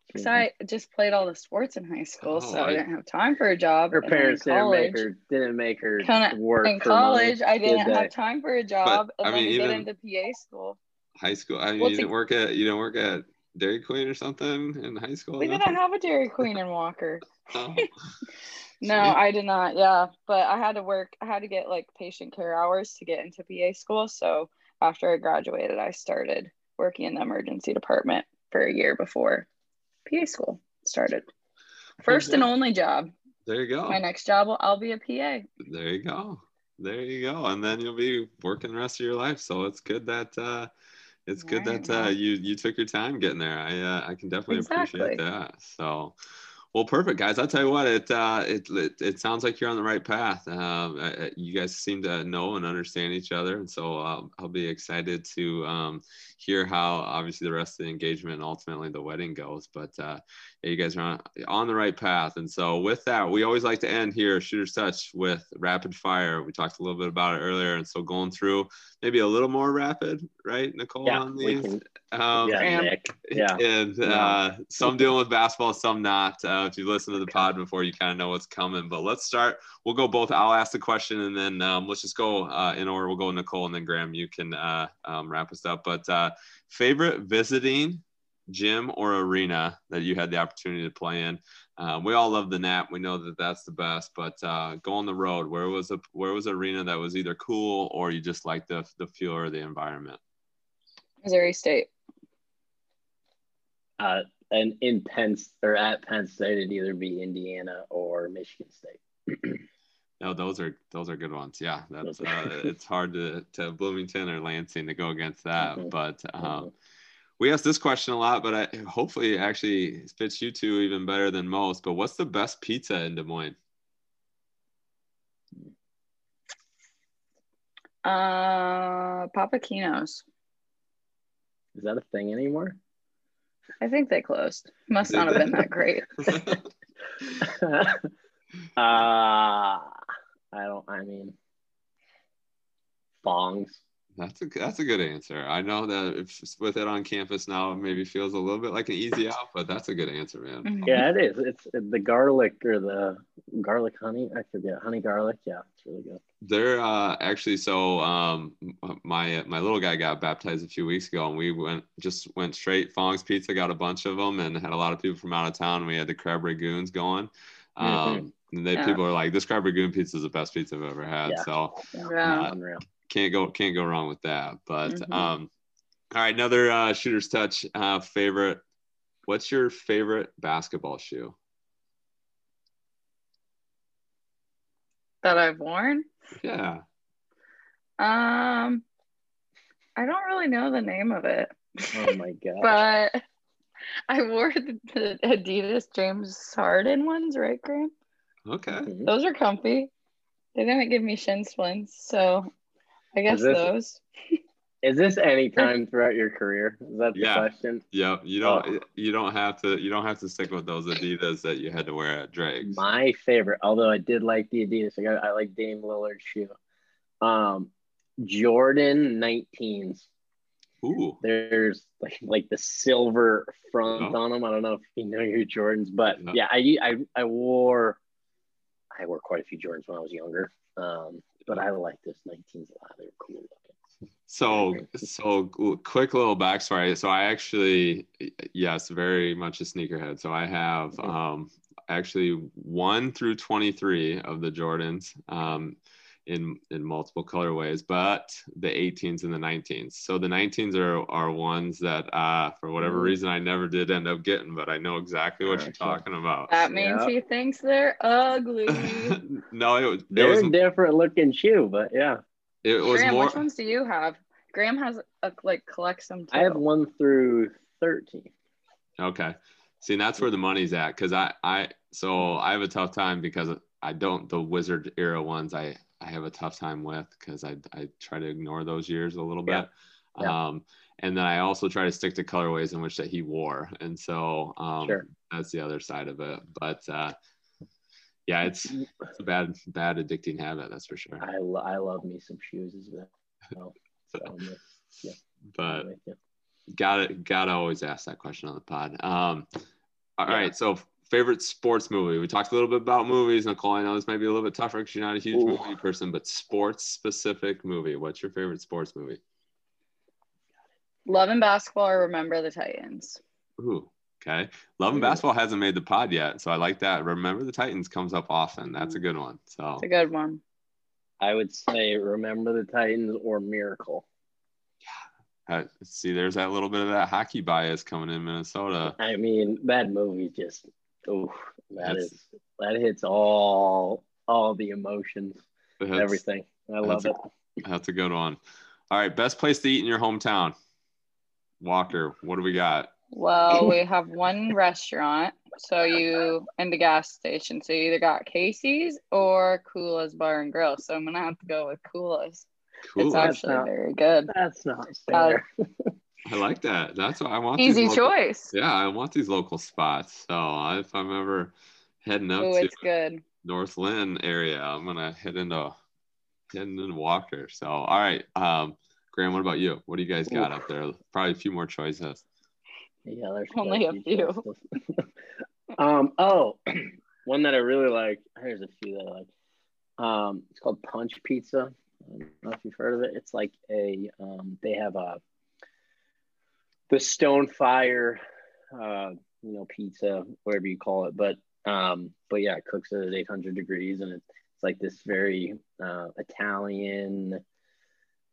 because I just played all the sports in high school, Oh, so I, I- didn't have time for a job. Her And then in parents didn't make her didn't make her Kinda- work In for money, college, I did didn't they? have time for a job, I and then mean, you get into PA school. High school. I mean, you didn't work at you didn't work at Dairy Queen or something in high school? We didn't have a Dairy [laughs] Queen in Walker. Oh. [laughs] No. I did not. Yeah, but I had to work. I had to get like patient care hours to get into PA school. So after I graduated, I started working in the emergency department for a year before PA school started. First and only job. There you go. My next job, will, I'll be a PA. There you go. There you go. And then you'll be working the rest of your life. So it's good that uh it's good Right, that uh you you took your time getting there. I uh, I can definitely Exactly. appreciate that. So well, perfect, guys. I'll tell you what. It uh, it, it it sounds like you're on the right path. Um, uh, uh, you guys seem to know and understand each other, and so um, I'll be excited to um, hear how obviously the rest of the engagement and ultimately the wedding goes. But uh, you guys are on, on the right path. And so with that, we always like to end here, Shooter's Touch, with rapid fire. We talked a little bit about it earlier, and so going through maybe a little more rapid, right, Nicole? Yeah, on we these. can. Um, yeah, Graham. Nick. Yeah. [laughs] and uh, some dealing with basketball, some not. Uh, if you listen to the pod before, you kind of know what's coming. But let's start. We'll go both. I'll ask the question, and then um, let's just go uh, in order. We'll go Nicole, and then Graham. You can uh, um, wrap us up. But uh, favorite visiting gym or arena that you had the opportunity to play in? Uh, we all love the Knapp. We know that that's the best. But uh, go on the road. Where was a where was an arena that was either cool or you just liked the the feel or the environment? Missouri State. Uh, and in Penn or at Penn State, it'd either be Indiana or Michigan State. No, [clears throat] those are those are good ones. Yeah, that's uh, it's hard to to Bloomington or Lansing to go against that. [laughs] Mhm. But um, Mhm. We ask this question a lot, but I, hopefully it actually fits you two even better than most. But what's the best pizza in Des Moines? Uh, Papa Keno's. Is that a thing anymore? I think they closed. Must not have been that great. [laughs] [laughs] uh, I don't. I mean, Fongs. That's a that's a good answer. I know that if with it on campus now, it maybe feels a little bit like an easy [laughs] out, but that's a good answer, man. Mhm. Yeah, it is. It's the garlic or the garlic honey. I forget honey garlic. Yeah, it's really good. They're uh, actually so um, my my little guy got baptized a few weeks ago, and we went just went straight Fong's Pizza, got a bunch of them, and had a lot of people from out of town. We had the crab ragoons going. Um, and they Yeah. people are like, "This crab ragoon pizza is the best pizza I've ever had." Yeah. So Yeah. Uh, Unreal. Can't go can't go wrong with that. But Mhm. um, all right, another uh, shooter's touch uh, favorite. What's your favorite basketball shoe? That I've worn. Yeah, Um, I don't really know the name of it, Oh my [laughs] god. but I wore the, the Adidas James Harden ones, right, Graham? okay. Those are comfy. They didn't give me shin splints, so I guess this- those. Is this any [laughs] time throughout your career? Is that the Yeah. question? Yep. You don't. Oh. You don't have to. You don't have to stick with those Adidas that you had to wear at Drake's. My favorite, although I did like the Adidas, I, got, I like Dame Lillard's shoe. Um, Jordan 19s. Ooh. There's like like the silver front Oh. on them. I don't know if you know your Jordans, but No. yeah, I, I I wore I wore quite a few Jordans when I was younger. Um, but I like this 19s a lot. They're cool looking. So, so quick little backstory. So I actually, yes, very much a sneakerhead. So I have Mhm. um, actually one through 23 of the Jordans um, in, in multiple colorways, but the 18s and the 19s. So the 19s are, are ones that uh, for whatever Mhm. reason I never did end up getting, but I know exactly what you're talking about. That means Yeah. he thinks they're ugly. [laughs] no, it, was- it They're was, a different looking shoe, but yeah. it was Graham, more, which ones do you have? Graham has a like collects them too. I have one through 13. Okay. See, and that's where the money's at. Cause I, I, so I have a tough time because I don't, the wizard era ones, I, I have a tough time with because I, I try to ignore those years a little Yeah. bit. Yeah. Um, and then I also try to stick to colorways in which that he wore. And so, um, Sure. that's the other side of it. But, uh, yeah, it's, it's a bad, bad addicting habit. That's for sure. I, lo- I love me some shoes as well. So, [laughs] I'm But I'm gotta gotta always ask that question on the pod. Um, all Yeah. right, so favorite sports movie. We talked a little bit about movies, Nicole. I know this might be a little bit tougher because you're not a huge Ooh. movie person, but sports specific movie. What's your favorite sports movie? Love and basketball or remember the Titans. Ooh, okay. Love and basketball hasn't made the pod yet, so I like that. Remember the Titans comes up often. That's a good one. So It's a good one. I would say remember the Titans or Miracle. uh, see, there's that little bit of that hockey bias coming in Minnesota. I mean, that movie just oh that That's- is that hits all all the emotions, everything. I love that's it. That's a good one. All right, best place to eat in your hometown. Walker, what do we got? Well, we have one restaurant. So you and the gas station. So you either got Casey's or Kula's Bar and Grill. So I'm gonna have to go with Kula's. Cool. It's actually not- very good. That's not uh, fair. [laughs] I like that. That's what I want. Easy local- choice. Yeah, I want these local spots. So if I'm ever heading up Oh, to it's good. North Linn area, I'm gonna head into heading into Walker. So all right, um, Graham, what about you? What do you guys got Oof. up there? Probably a few more choices. Yeah, there's Only a few. [laughs] um. Oh, [clears throat] one that I really like. Here's a few that I like. Um, it's called Punch Pizza. I don't know if you've heard of it. It's like a um, they have a the stone fire, uh, you know, pizza, whatever you call it. But um, but yeah, it cooks at 800 degrees, and it's like this very uh, Italian,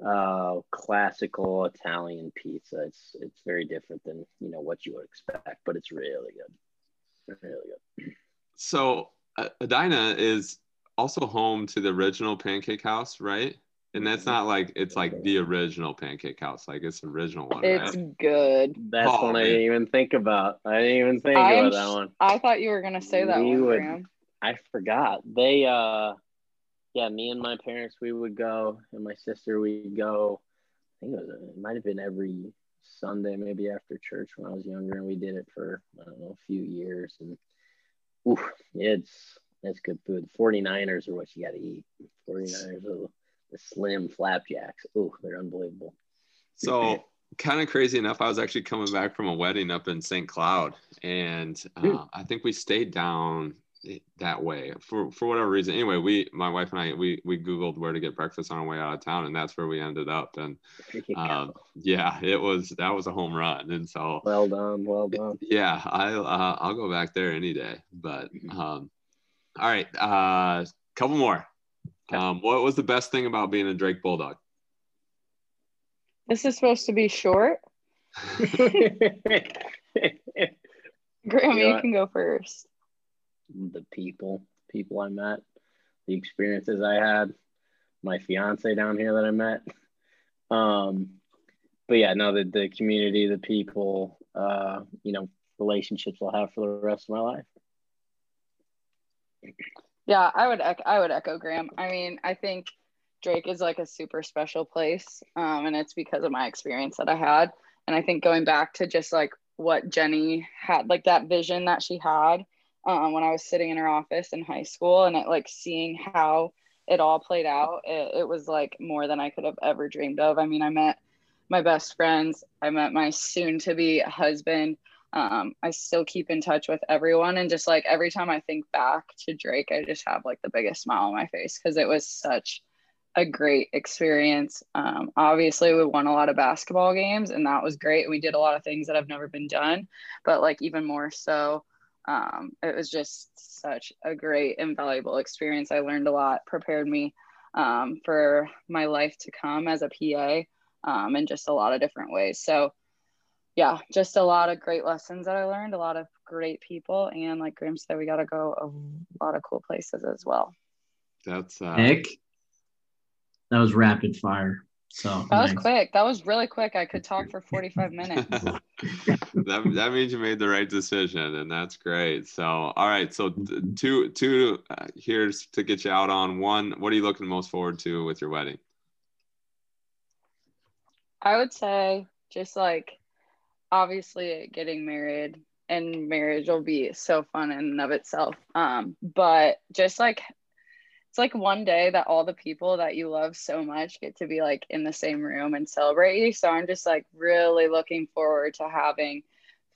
uh, classical Italian pizza. It's it's very different than you know what you would expect, but it's really good, really good. So uh, Edina is also home to the original Pancake House, right? And that's not like it's like the original Pancake House, like it's the original one, It's right? good. That's Oh, one I didn't even think about. I didn't even think I'm about that one. I thought you were gonna say that We one, would- Graham. I forgot. They uh yeah, me and my parents we would go and my sister we'd go I think it was it might have been every Sunday, maybe after church when I was younger, and we did it for I don't know, a few years and ooh, it's it's good food. 49ers are what you gotta eat. 49ers are the slim flapjacks. Oh, they're unbelievable. So kind of crazy enough, I was actually coming back from a wedding up in St. Cloud, and uh, Hmm. I think we stayed down that way for for whatever reason. Anyway, we my wife and I we we googled where to get breakfast on our way out of town, and that's where we ended up. And um, yeah, it was that was a home run, and so well done, well done. [laughs] yeah, I uh, I'll go back there any day. But Mhm. um, all right, uh, couple more. Okay. Um, what was the best thing about being a Drake Bulldog? This is supposed to be short. [laughs] [laughs] Graham, You know you can go first. the people, people I met, the experiences I had, my fiance down here that I met. Um, but yeah, no, the, the community, the people, uh, you know, relationships I'll have for the rest of my life. Yeah, I would ec- I would echo Graham. I mean, I think Drake is like a super special place. Um, and it's because of my experience that I had. And I think going back to just like what Jennie had, like that vision that she had um, when I was sitting in her office in high school and it like seeing how it all played out, it, it was like more than I could have ever dreamed of. I mean, I met my best friends, I met my soon to be husband. Um, I still keep in touch with everyone. And just like every time I think back to Drake, I just have like the biggest smile on my face because it was such a great experience. Um, obviously, we won a lot of basketball games, and that was great. We did a lot of things that have never been done, but like even more so, um, it was just such a great and valuable experience. I learned a lot, prepared me um, for my life to come as a PA um, in just a lot of different ways. So, yeah, just a lot of great lessons that I learned, a lot of great people, and like Graham said, we got to go a lot of cool places as well. That's uh, Nick. That was rapid fire. So that was quick. That was really quick. I could talk for 45 minutes. [laughs] that, that means you made the right decision, and that's great. So, all right. So, two two uh, here's to get you out on one. What are you looking most forward to with your wedding? I would say just like obviously getting married and marriage will be so fun in and of itself. Um, but just like it's like one day that all the people that you love so much get to be like in the same room and celebrate you. So I'm just like really looking forward to having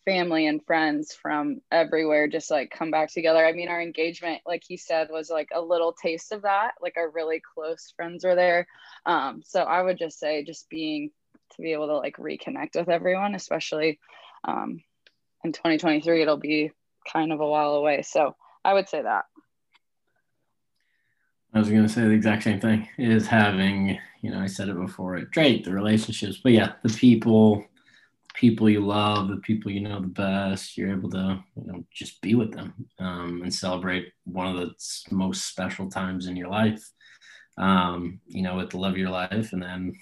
family and friends from everywhere just like come back together. I mean, our engagement, like he said, was like a little taste of that. Like our really close friends were there. Um, so I would just say just being to be able to like reconnect with everyone, especially um, in 2023, it'll be kind of a while away. So I would say that. I was going to say the exact same thing is having, you know, I said it before, It' great, the relationships, but yeah, the people, people you love, the people you know the best, you're able to, you know, just be with them um, and celebrate one of the most special times in your life, um, you know, with the love of your life. And then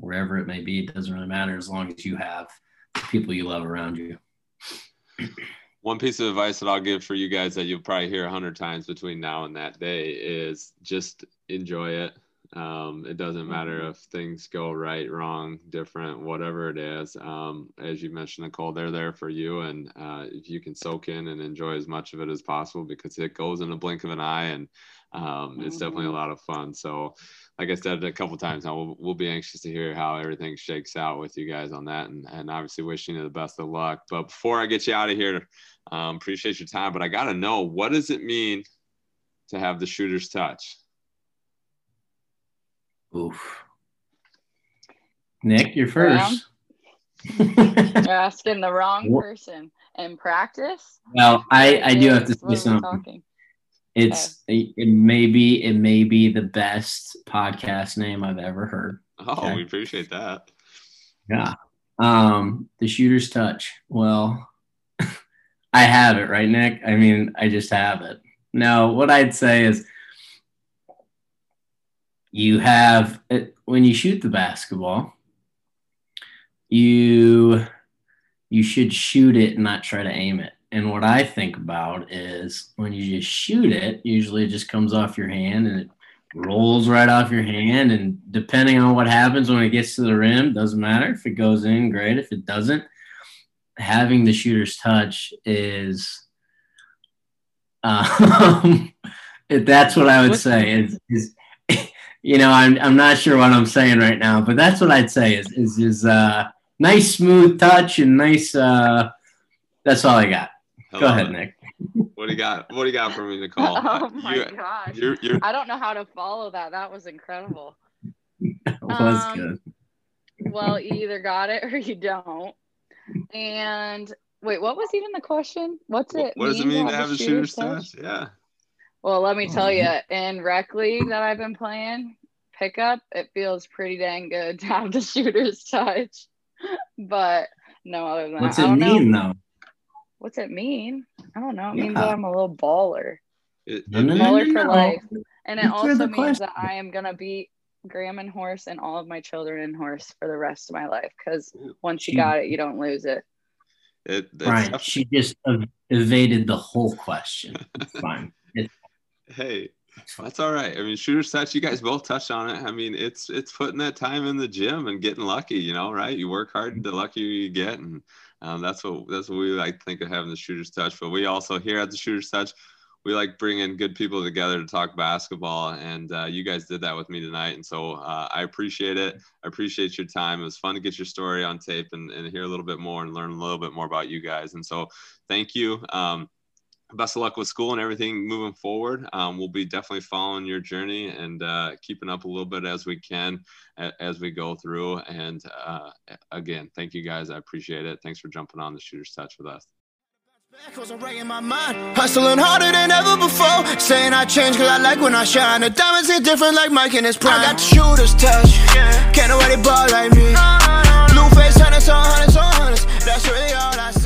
wherever it may be, it doesn't really matter as long as you have the people you love around you [clears throat] one piece of advice that I'll give for you guys that you'll probably hear a hundred times between now and that day is just enjoy it. Um, it doesn't matter mm-hmm. if things go right, wrong, different, whatever it is. Um, as you mentioned, Nicole, they're there for you, and uh, if you can soak in and enjoy as much of it as possible, because it goes in a blink of an eye, and um, it's definitely a mm-hmm. lot of fun. So, like I said a couple times now, we'll, we'll, be anxious to hear how everything shakes out with you guys on that, and, and obviously wishing you the best of luck. But before I get you out of here, um, appreciate your time. But I got to know what does it mean to have the shooter's touch? Oof. Nick, you're first. you're [laughs] asking the wrong person. In practice? Well, I I do have to say something. It's okay. it, it may be it may be the best podcast name I've ever heard. Oh, okay? we appreciate that. Yeah. Um, the shooter's touch. Well, [laughs] I have it, right, Nick? I mean, I just have it. Now, what I'd say is you have it, when you shoot the basketball, you you should shoot it and not try to aim it. And what I think about is when you just shoot it, usually it just comes off your hand and it rolls right off your hand. And depending on what happens when it gets to the rim, doesn't matter. If it goes in, great. If it doesn't, having the shooter's touch is um, [laughs] that's what I would say is, is [laughs] you know I'm, I'm not sure what I'm saying right now but that's what I'd say is is is uh nice smooth touch and nice uh that's all I got Hello. go ahead Nick what do you got what do you got for me [laughs] Nicole oh my you, gosh you're, you're... I don't know how to follow that that was incredible that [laughs] was um, good well you either got it or you don't and wait, what was even the question? What's it? What, does it mean to have, a shooter's touch? touch? Yeah. Well, let me tell oh, you, in rec league that I've been playing, pickup, it feels pretty dang good to have the [laughs] shooter's touch. but no other than What's that. What's it mean know. though? What's it mean? I don't know. It yeah. means that I'm a little baller. It, it baller for life. And it also means question. that I am gonna beat Graham and Horse and all of my children in Horse for the rest of my life because once you got it, you don't lose it. It, right. She just evaded the whole question. [laughs] Fine. hey, That's all right. I mean, shooter's touch. You guys both touched on it. I mean, it's it's putting that time in the gym and getting lucky. You know, right? You work hard, and the luckier you get, and um, that's what that's what we like think of having the shooter's touch. But we also here at the shooter's touch, we like bringing good people together to talk basketball, and uh, you guys did that with me tonight, and so uh, I appreciate it. I appreciate your time. It was fun to get your story on tape and, and hear a little bit more and learn a little bit more about you guys. And so, thank you. Um, best of luck with school and everything moving forward. Um, we'll be definitely following your journey and uh, keeping up a little bit as we can as we go through. And uh, again, thank you guys. I appreciate it. Thanks for jumping on the Shooter's Touch with us. Cause I'm breaking my mind, hustling harder than ever before. Saying I change cause I like when I shine. The diamonds hit different like Mike in his prime. I got the shooter's touch, can't nobody ball like me. Blue face, hundreds on hundreds on hundreds. That's really all I see.